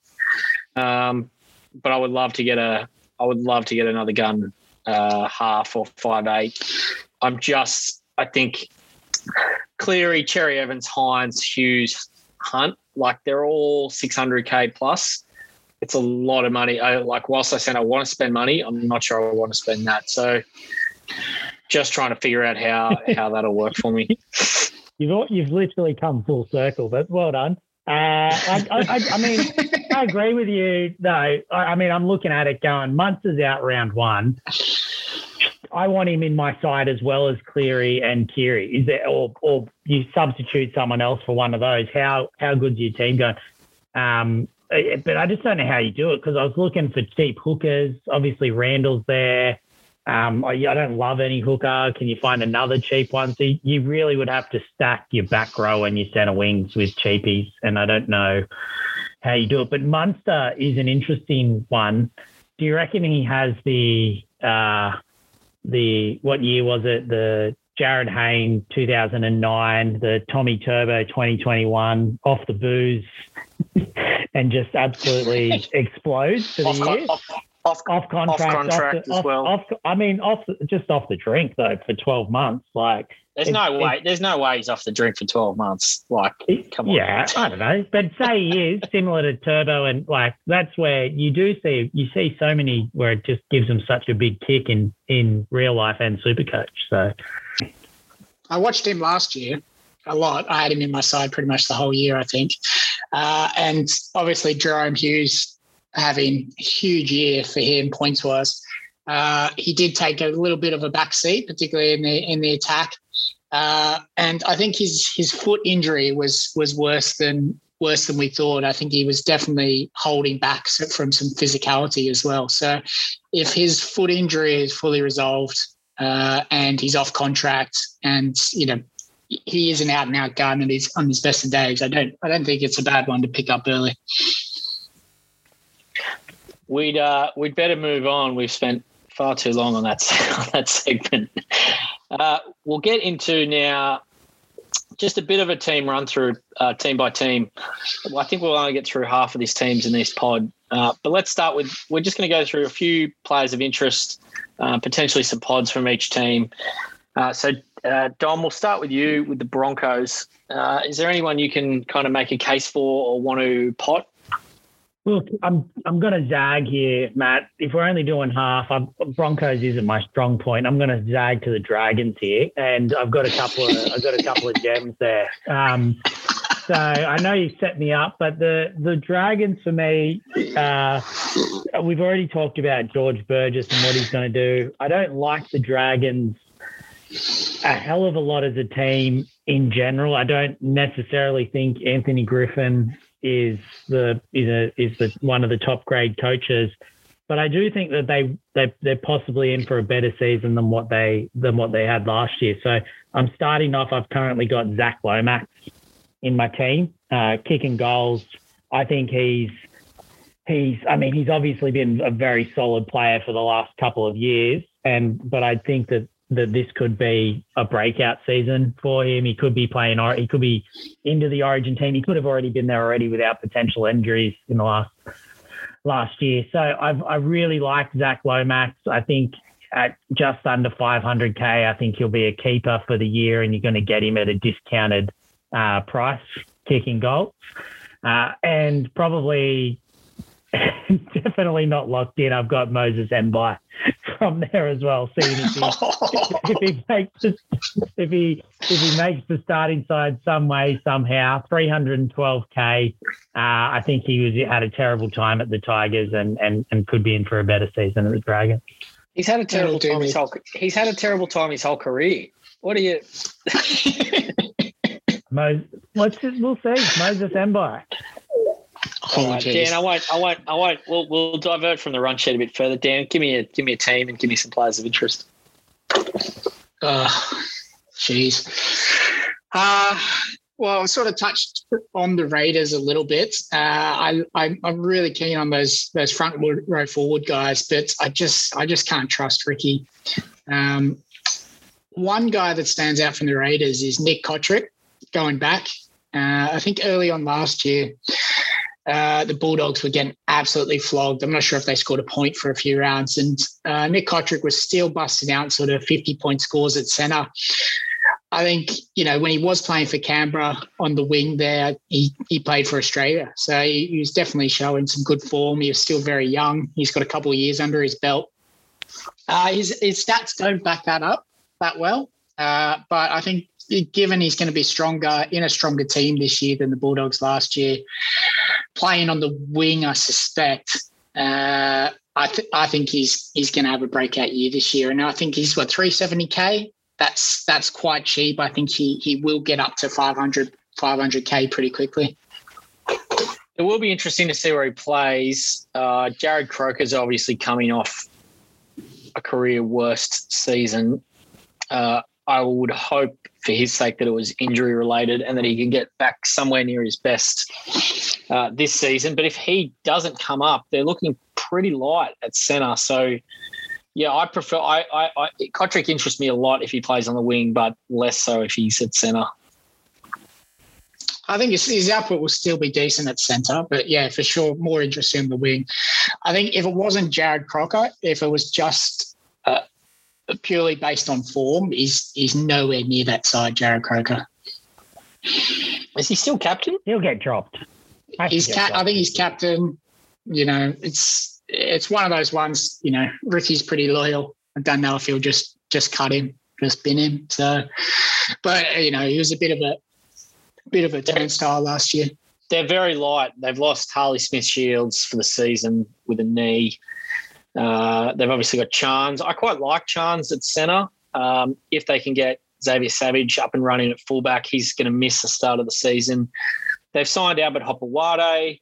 Um, but I would love to get a. I would love to get another gun, uh, half or five eight. I'm just. I think Cleary, Cherry Evans, Hynes, Hughes, Hunt, like they're all 600k plus. It's a lot of money. I like whilst I said I want to spend money, I'm not sure I want to spend that. So just trying to figure out how how that'll work for me. You've you've literally come full circle, but well done. Uh, I, I, I, I mean, I agree with you. though. I, I mean, I'm looking at it going. Munster's out round one. I want him in my side as well as Cleary and Keary. Is there, or or you substitute someone else for one of those? How how good's your team going? Um, eh, but I just don't know how you do it because I was looking for cheap hookers. Obviously, Randall's there. Um, I, I don't love any hooker. Can you find another cheap one? So you, you really would have to stack your back row and your centre wings with cheapies, and I don't know how you do it. But Munster is an interesting one. Do you reckon he has the uh, the what year was it? The Jarryd Hayne 2009, the Tommy Turbo 2021 off the booze and just absolutely explodes for the Off, year off, off, off contract, Off contract the- as off- well. off- I mean, off just off the drink though for twelve months. Like, there's no way. There's no way he's off the drink for 12 months. Like, come on. yeah, I don't know, but say he is similar to Turbo, and like that's where you do see you see so many where it just gives them such a big kick in in real life and Supercoach. So I watched him last year a lot. I had him in my side pretty much the whole year, I think. Uh, and obviously, Jahrome Hughes having a huge year for him points wise. Uh, he did take a little bit of a back seat, particularly in the in the attack. Uh, and I think his his foot injury was was worse than worse than we thought. I think he was definitely holding back from some physicality as well. So if his foot injury is fully resolved uh, and he's off contract and you know he is an out and out gun and he's on his best of days, I don't I don't think it's a bad one to pick up early. We'd uh, we'd better move on. We've spent far too long on that on that segment. Uh, we'll get into now just a bit of a team run through, uh, team by team. Well, I think we'll only get through half of these teams in this pod, uh, but let's start with. We're just going to go through a few players of interest, uh, potentially some pods from each team. Uh, so, uh, Dom, we'll start with you with the Broncos. Is there anyone you can kind of make a case for or want to pot? Look, I'm I'm going to zag here, Matt. If we're only doing half, I'm, Broncos isn't my strong point. I'm going to zag to the Dragons here, and I've got a couple of I've got a couple of gems there. Um, so I know you set me up, but the the Dragons for me, uh, we've already talked about George Burgess and what he's going to do. I don't like the Dragons a hell of a lot as a team in general. I don't necessarily think Anthony Griffin is the is a, is the one of the top grade coaches, but I do think that they they they're possibly in for a better season than what they than what they had last year. So I'm starting off. I've currently got Zac Lomax in my team, uh, kicking goals. I think he's he's I mean he's obviously been a very solid player for the last couple of years, and but I think that that this could be a breakout season for him. He could be playing, or he could be into the Origin team. He could have already been there already without potential injuries in the last last year. So I've I really like Zac Lomax. I think at just under 500k, I think he'll be a keeper for the year, and you're going to get him at a discounted uh, price, kicking goals, uh, and probably. definitely not locked in. I've got Moses Mbye from there as well. Seeing if he, if he makes the, if he if he makes the starting side some way somehow, 312k. Uh, I think he was had a terrible time at the Tigers and and and could be in for a better season at the Dragons. He's had a terrible time his whole. He's had a terrible time his whole career. What do you? Mo, let's just, we'll see Moses Mbye. Right. Dan, I won't. I won't. I won't. We'll we'll divert from the run sheet a bit further. Dan, give me a give me a team and give me some players of interest. Uh, jeez. Uh, Well, I sort of touched on the Raiders a little bit. Uh, I, I, I'm really keen on those those front row forward guys, but I just I just can't trust Ricky. Um, one guy that stands out from the Raiders is Nick Cotric, going back. Uh, I think early on last year, uh, the Bulldogs were getting absolutely flogged. I'm not sure if they scored a point for a few rounds, and uh, Nick Cotric was still busting out sort of 50 point scores at centre. I think, you know, when he was playing for Canberra on the wing there, he, he played for Australia. So he, he was definitely showing some good form. He was still very young. He's got a couple of years under his belt. Uh, his, his stats don't back that up that well. Uh, but I think given he's going to be stronger in a stronger team this year than the Bulldogs last year, playing on the wing, I suspect, uh, I, th- I think he's he's going to have a breakout year this year. And I think he's what 370k that's that's quite cheap. I think he he will get up to 500 500k pretty quickly. It will be interesting to see where he plays. Uh, Jarrod Croker's obviously coming off a career worst season. Uh, I would hope for his sake that it was injury related and that he can get back somewhere near his best uh, this season. But if he doesn't come up, they're looking pretty light at centre. So yeah, I prefer. I, I, I Cotric interests me a lot if he plays on the wing, but less so if he's at centre. I think his, his output will still be decent at centre, but yeah, for sure, more interested in the wing. I think if it wasn't Jarrod Croker, if it was just uh, purely based on form, is is nowhere near that side, Jarrod Croker. Is he still captain? He'll get dropped. I he's ca- I think he's captain. You know, it's it's one of those ones, you know, Ricky's pretty loyal. I don't know if he'll just just cut him, just bin him. So, but you know, he was a bit of a bit of a turnstile last year. They're very light. They've lost Harley Smith Shields for the season with a knee. Uh, they've obviously got Chance. I quite like Chance at centre. Um, if they can get Xavier Savage up and running at fullback, he's going to miss the start of the season. They've signed Albert Hopoate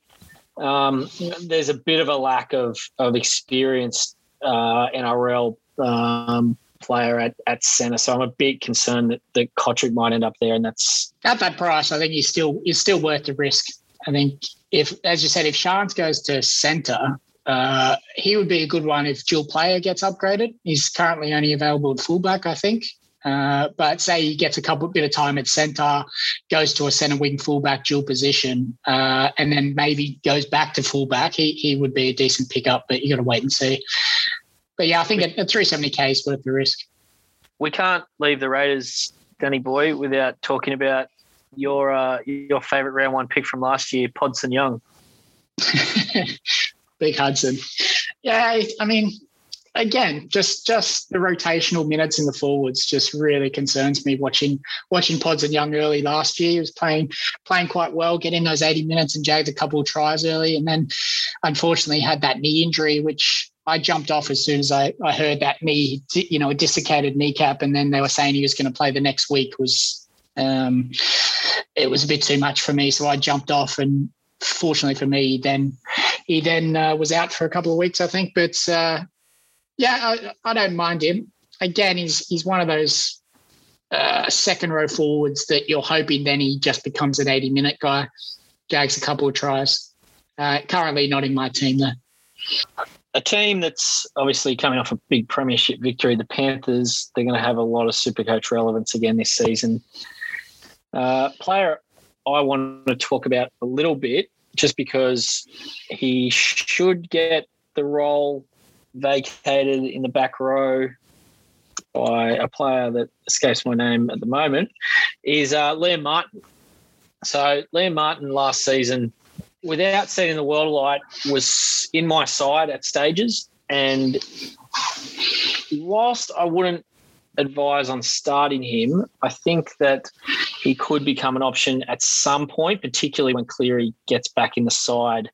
um, there's a bit of a lack of of experienced uh, NRL um, player at, at centre. So I'm a bit concerned that, that Cotric might end up there, and that's at that price. I think he's still he's still worth the risk. I think if, as you said, if Shans goes to centre, uh, he would be a good one if dual player gets upgraded. He's currently only available at fullback, I think. Uh, but say he gets a couple bit of time at centre, goes to a centre wing fullback dual position, uh, and then maybe goes back to fullback, he, he would be a decent pickup, but you got to wait and see. But yeah, I think at, 370k is worth the risk. We can't leave the Raiders, Danny Boy, without talking about your uh, your favourite round one pick from last year, Podson Young. Big Hudson. Yeah, I mean, again, just just the rotational minutes in the forwards just really concerns me. Watching watching Pods and Young early last year, he was playing playing quite well, getting those eighty minutes and jagged a couple of tries early, and then unfortunately had that knee injury, which I jumped off as soon as I, I heard that knee, you know, a dislocated kneecap, and then they were saying he was going to play the next week. Was um, it was a bit too much for me, so I jumped off and. Fortunately for me, then he then uh, was out for a couple of weeks, I think. But uh, yeah, I, I don't mind him. Again, he's he's one of those uh, second row forwards that you're hoping then he just becomes an 80 minute guy, gags a couple of tries. Uh, currently not in my team though. A team that's obviously coming off a big premiership victory, the Panthers, they're going to have a lot of super coach relevance again this season. Uh, player I want to talk about a little bit just because he should get the role vacated in the back row by a player that escapes my name at the moment, is uh, Liam Martin. So Liam Martin last season, without seeing the world light, was in my side at stages. And whilst I wouldn't advise on starting him, I think that he could become an option at some point, particularly when Cleary gets back in the side.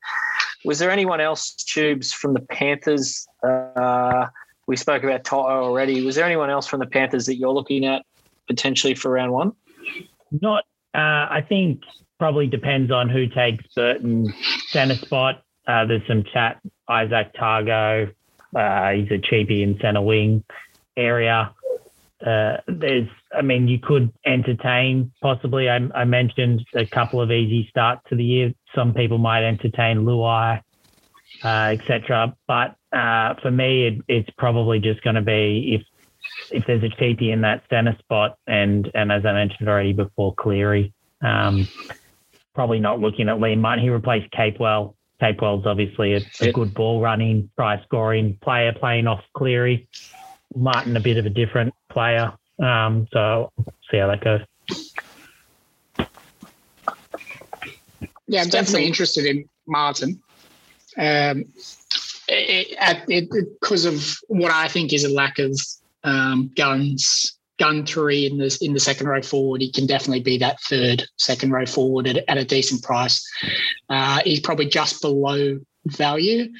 Was there anyone else, Tubes, from the Panthers? Uh, we spoke about To'o already. Was there anyone else from the Panthers that you're looking at potentially for round one? Not. Uh, I think probably depends on who takes Burton centre spot. Uh, there's some chat. Isaac Tago. Uh, he's a cheapie in centre wing area. Uh, there's, I mean, you could entertain possibly. I, I mentioned a couple of easy starts to the year. Some people might entertain Luai, uh, etc. But uh, for me, it, it's probably just going to be if if there's a cheapie in that centre spot, and and as I mentioned already before, Cleary. Um, probably not looking at Liam Martin. He replaced Capewell. Capewell's obviously a, a good ball running, try scoring player playing off Cleary. Martin a bit of a different player. Um, so see how that goes. Yeah, I'm definitely interested in Martin. Um, because of what I think is a lack of um, guns, gun three in the in the second row forward, he can definitely be that third second row forward at, at a decent price. Uh, he's probably just below value,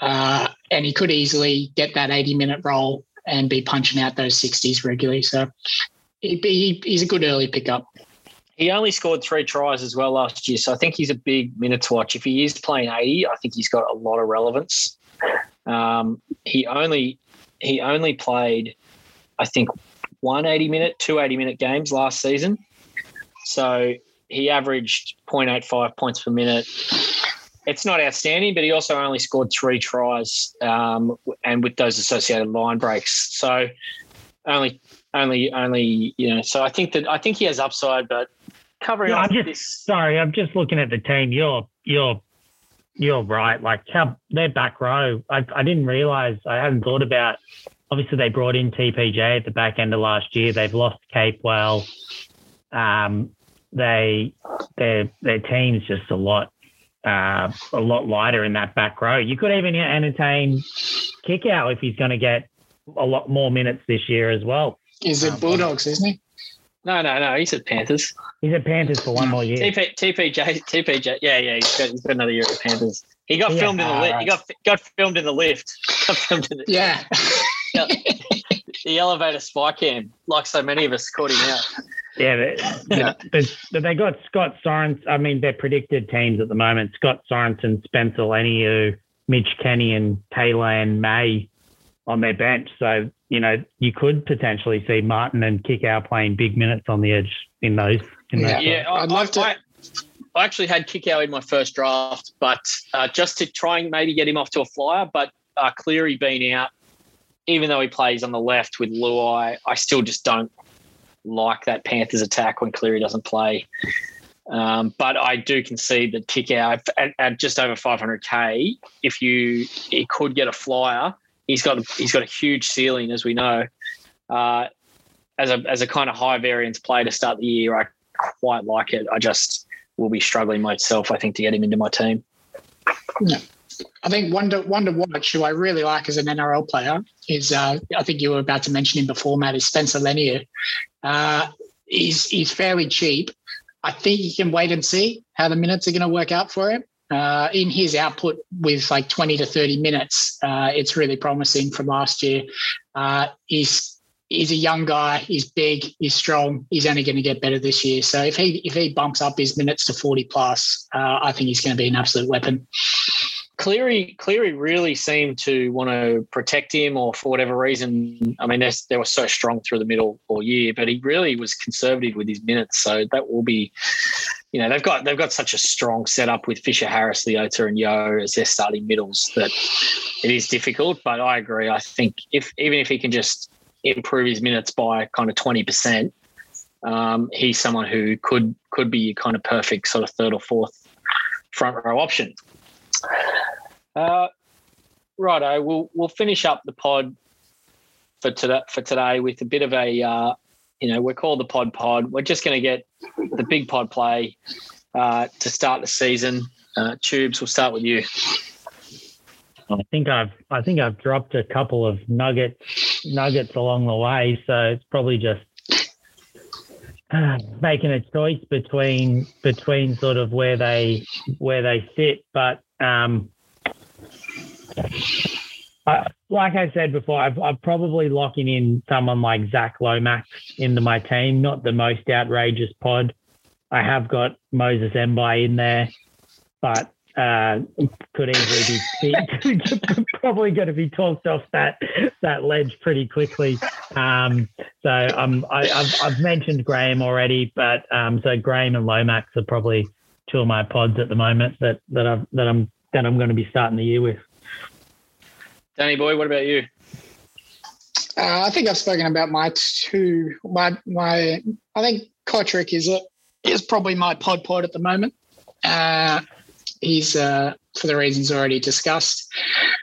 uh, and he could easily get that 80 minute role and be punching out those 60s regularly. So be, he's a good early pickup. He only scored three tries as well last year, so I think he's a big minutes watch. If he is playing 80, I think he's got a lot of relevance. Um, he only he only played, I think, one 80 minute, two 80 minute games last season. So he averaged 0.85 points per minute. It's not outstanding, but he also only scored three tries, um, and with those associated line breaks. So only, only, only, you know. So I think that I think he has upside, but covering off I'm just this. sorry. I'm just looking at the team. You're you're you're right. Like how their back row. I I didn't realize. I hadn't thought about. Obviously, they brought in TPJ at the back end of last year. They've lost Capewell. Um, they their their team's just a lot uh, a lot lighter in that back row. You could even entertain Kikau if he's going to get a lot more minutes this year as well. Is it Um, Bulldogs, isn't he? No, no, no. He's at Panthers. He's at Panthers for one more year. TP, TPJ, TPJ. Yeah, yeah. He's got, he's got another year at the Panthers. He got Yeah, filmed in the lift. right. He got got filmed in the lift. Got filmed in the, Yeah. the elevator spy cam, like so many of us caught him out. Yeah, they, Yeah. but, but they got Scott Sorensen. I mean, their predicted teams at the moment: Scott Sorensen, Spencer Leniu, Mitch Kenny, and Taylan May on their bench. So you know, you could potentially see Martin and Kikau playing big minutes on the edge in those. In Yeah. those Yeah, I, I'd love to- I, I actually had Kikau in my first draft, but uh, just to try and maybe get him off to a flyer. But uh, Cleary being out, even though he plays on the left with Luai, I still just don't like that Panthers attack when Cleary doesn't play. Um, but I do concede that Kikau at, at just over 500k, if you he could get a flyer, he's got he's got a huge ceiling, as we know. Uh, as a as a kind of high variance play to start the year, I quite like it. I just will be struggling myself, I think, to get him into my team. I think one to, one to watch who I really like as an NRL player is, uh, I think you were about to mention him before, Matt, is Spencer Leniu. Uh, he's, he's fairly cheap. I think you can wait and see how the minutes are going to work out for him. Uh, in his output with like 20 to 30 minutes, uh, it's really promising from last year. Uh, he's he's a young guy. He's big. He's strong. He's only going to get better this year. So if he if he bumps up his minutes to 40 plus, uh, I think he's going to be an absolute weapon. Cleary, Cleary really seemed to want to protect him, or for whatever reason. I mean, they were so strong through the middle all year, but he really was conservative with his minutes. So that will be, you know, they've got they've got such a strong setup with Fisher, Harris, Leota, and Yeo as their starting middles that it is difficult. But I agree. I think if even if he can just improve his minutes by kind of twenty percent, um, he's someone who could could be kind of perfect sort of third or fourth front row option. Uh, righto, we'll we'll finish up the pod for today for today with a bit of a uh, you know we're called the pod pod. We're just going to get the big pod play uh, to start the season. Uh, Tubes, we'll start with you. I think I've I think I've dropped a couple of nuggets nuggets along the way, so it's probably just making a choice between between sort of where they where they sit. But um, I, like I said before, I've, I'm probably locking in someone like Zac Lomax into my team. Not the most outrageous pod. I have got Moses Mbye in there, but uh, could easily be, probably going to be talked off that that ledge pretty quickly. Um, so um, I, have I've mentioned Graham already, but um, so Graham and Lomax are probably two of my pods at the moment that that I've, that I'm that I'm going to be starting the year with. Danny boy, what about you? Uh, I think I've spoken about my two. My my. I think Cotric is a, is probably my pod pod at the moment. Uh, he's uh, for the reasons already discussed.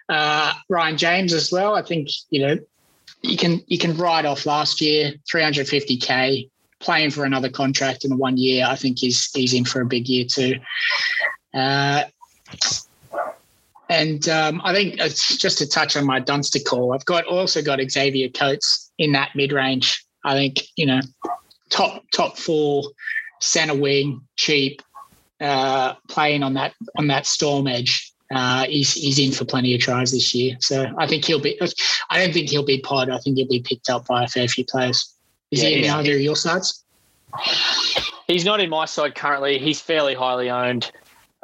Uh, Ryan James as well. I think you know you can you can write off last year 350k playing for another contract in one year. I think he's he's in for a big year too. And um, I think it's just to touch on my Dunster call. I've got also got Xavier Coates in that mid range. I think you know top top four centre wing cheap uh, playing on that on that storm edge. Uh, he's he's in for plenty of tries this year, so I think he'll be. I don't think he'll be pod. I think he'll be picked up by a fair few players. Is yeah, he in either of your sides? He's not in my side currently. He's fairly highly owned.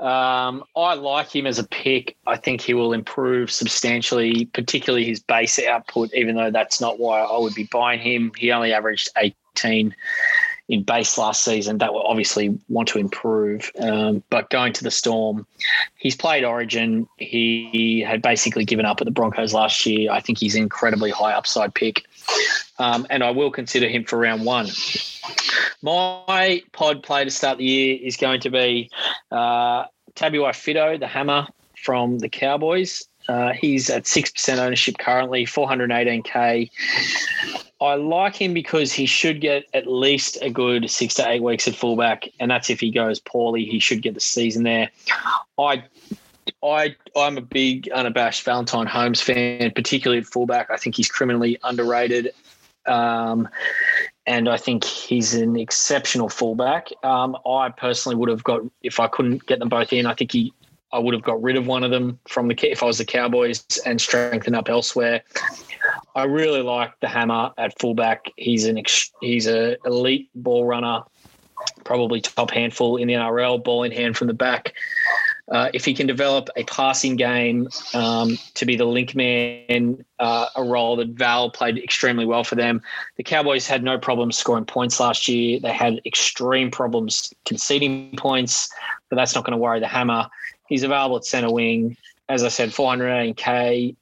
Um, I like him as a pick. I think he will improve substantially, particularly his base output, even though that's not why I would be buying him. He only averaged 18 in base last season. That will obviously want to improve. Um, but going to the Storm, he's played Origin. He had basically given up at the Broncos last year. I think he's an incredibly high upside pick. Um, and I will consider him for round one. My pod play to start the year is going to be uh, Tabuai-Fidow, the hammer from the Cowboys. Uh, he's at 6% ownership currently, 418K. I like him because he should get at least a good six to eight weeks at fullback, and that's if he goes poorly. He should get the season there. I, I, I'm a big unabashed Valentine Holmes fan, particularly at fullback. I think he's criminally underrated, um, and I think he's an exceptional fullback. Um, I personally would have got if I couldn't get them both in. I think he I would have got rid of one of them from the if I was the Cowboys and strengthen up elsewhere. I really like the hammer at fullback. He's an he's a elite ball runner, probably top handful in the NRL, ball in hand from the back. Uh, if he can develop a passing game um, to be the link man, uh, a role that Val played extremely well for them. The Cowboys had no problems scoring points last year. They had extreme problems conceding points, but that's not going to worry the Hammer. He's available at centre wing. As I said, 418k.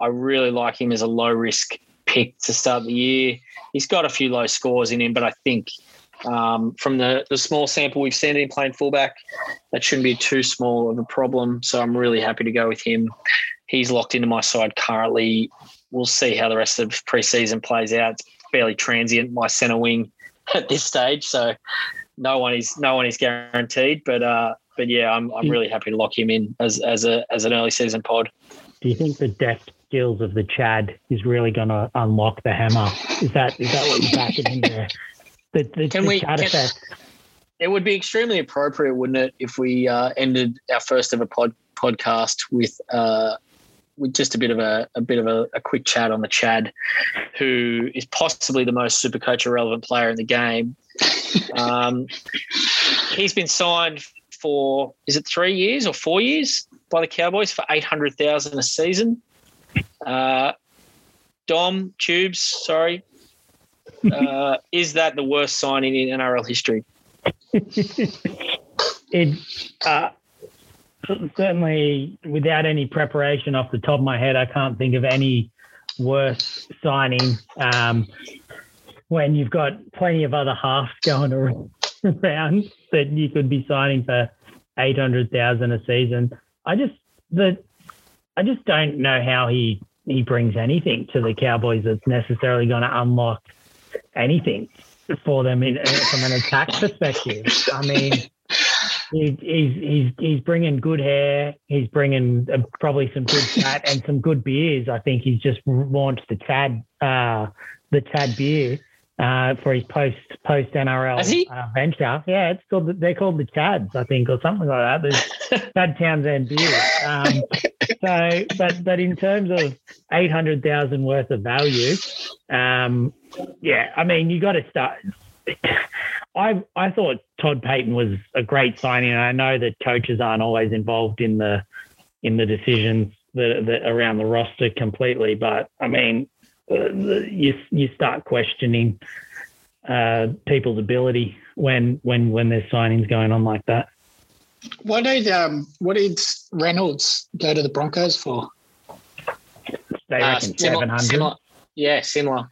I really like him as a low risk pick to start the year. He's got a few low scores in him, but I think um, from the, the small sample we've seen him playing fullback, that shouldn't be too small of a problem. So I'm really happy to go with him. He's locked into my side currently. We'll see how the rest of preseason plays out. It's fairly transient, my centre wing at this stage. So no one is no one is guaranteed, but uh, but yeah, I'm I'm really happy to lock him in as as a as an early season pod. Do you think the depth skills of the Chad is really going to unlock the hammer? Is that is that what you're backing in there? The, the, can the we? Can, effect. it would be extremely appropriate, wouldn't it, if we uh, ended our first ever pod podcast with. Uh, with just a bit of a, a bit of a, a, quick chat on the Chad, who is possibly the most super coach irrelevant player in the game. Um, he's been signed for is it three years or four years by the Cowboys for eight hundred thousand a season. Uh, Dom Tubes, sorry, uh, is that the worst signing in NRL history? it uh, certainly, without any preparation off the top of my head, I can't think of any worse signing. Um, when you've got plenty of other halves going around that you could be signing for eight hundred thousand a season. I just the I just don't know how he he brings anything to the Cowboys that's necessarily going to unlock anything for them in, from an attack perspective. I mean, he, he's he's he's bringing good hair. He's bringing uh, probably some good chat and some good beers. I think he's just launched the Tad uh, the Tad beer uh, for his post post NRL uh, venture. Yeah, it's called they're called the Chads, I think, or something like that. There's Chad Townsend beer. Um, so, but but in terms of eight hundred thousand worth of value, um, yeah, I mean, you got to start. I I thought Todd Payten was a great signing, I know that coaches aren't always involved in the in the decisions that, that around the roster completely. But I mean, the, you you start questioning uh, people's ability when when when there's signings going on like that. What did um what did Reynolds go to the Broncos for? They Uh, reckon seven hundred. Yeah, similar.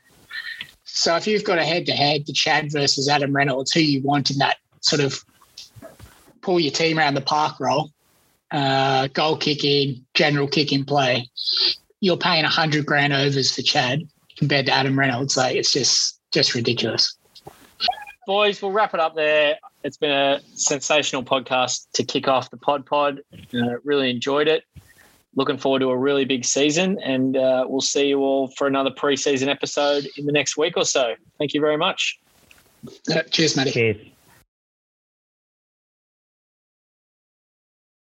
So if you've got a head to head, the Chad versus Adam Reynolds, who you want in that sort of pull your team around the park role, uh, goal kicking, general kicking play, you're paying a hundred grand overs for Chad compared to Adam Reynolds. Like it's just just ridiculous. Boys, we'll wrap it up there. It's been a sensational podcast to kick off the Pod Pod. Uh, really enjoyed it. Looking forward to a really big season, and uh, we'll see you all for another preseason episode in the next week or so. Thank you very much. Uh, cheers, Matty. Cheers.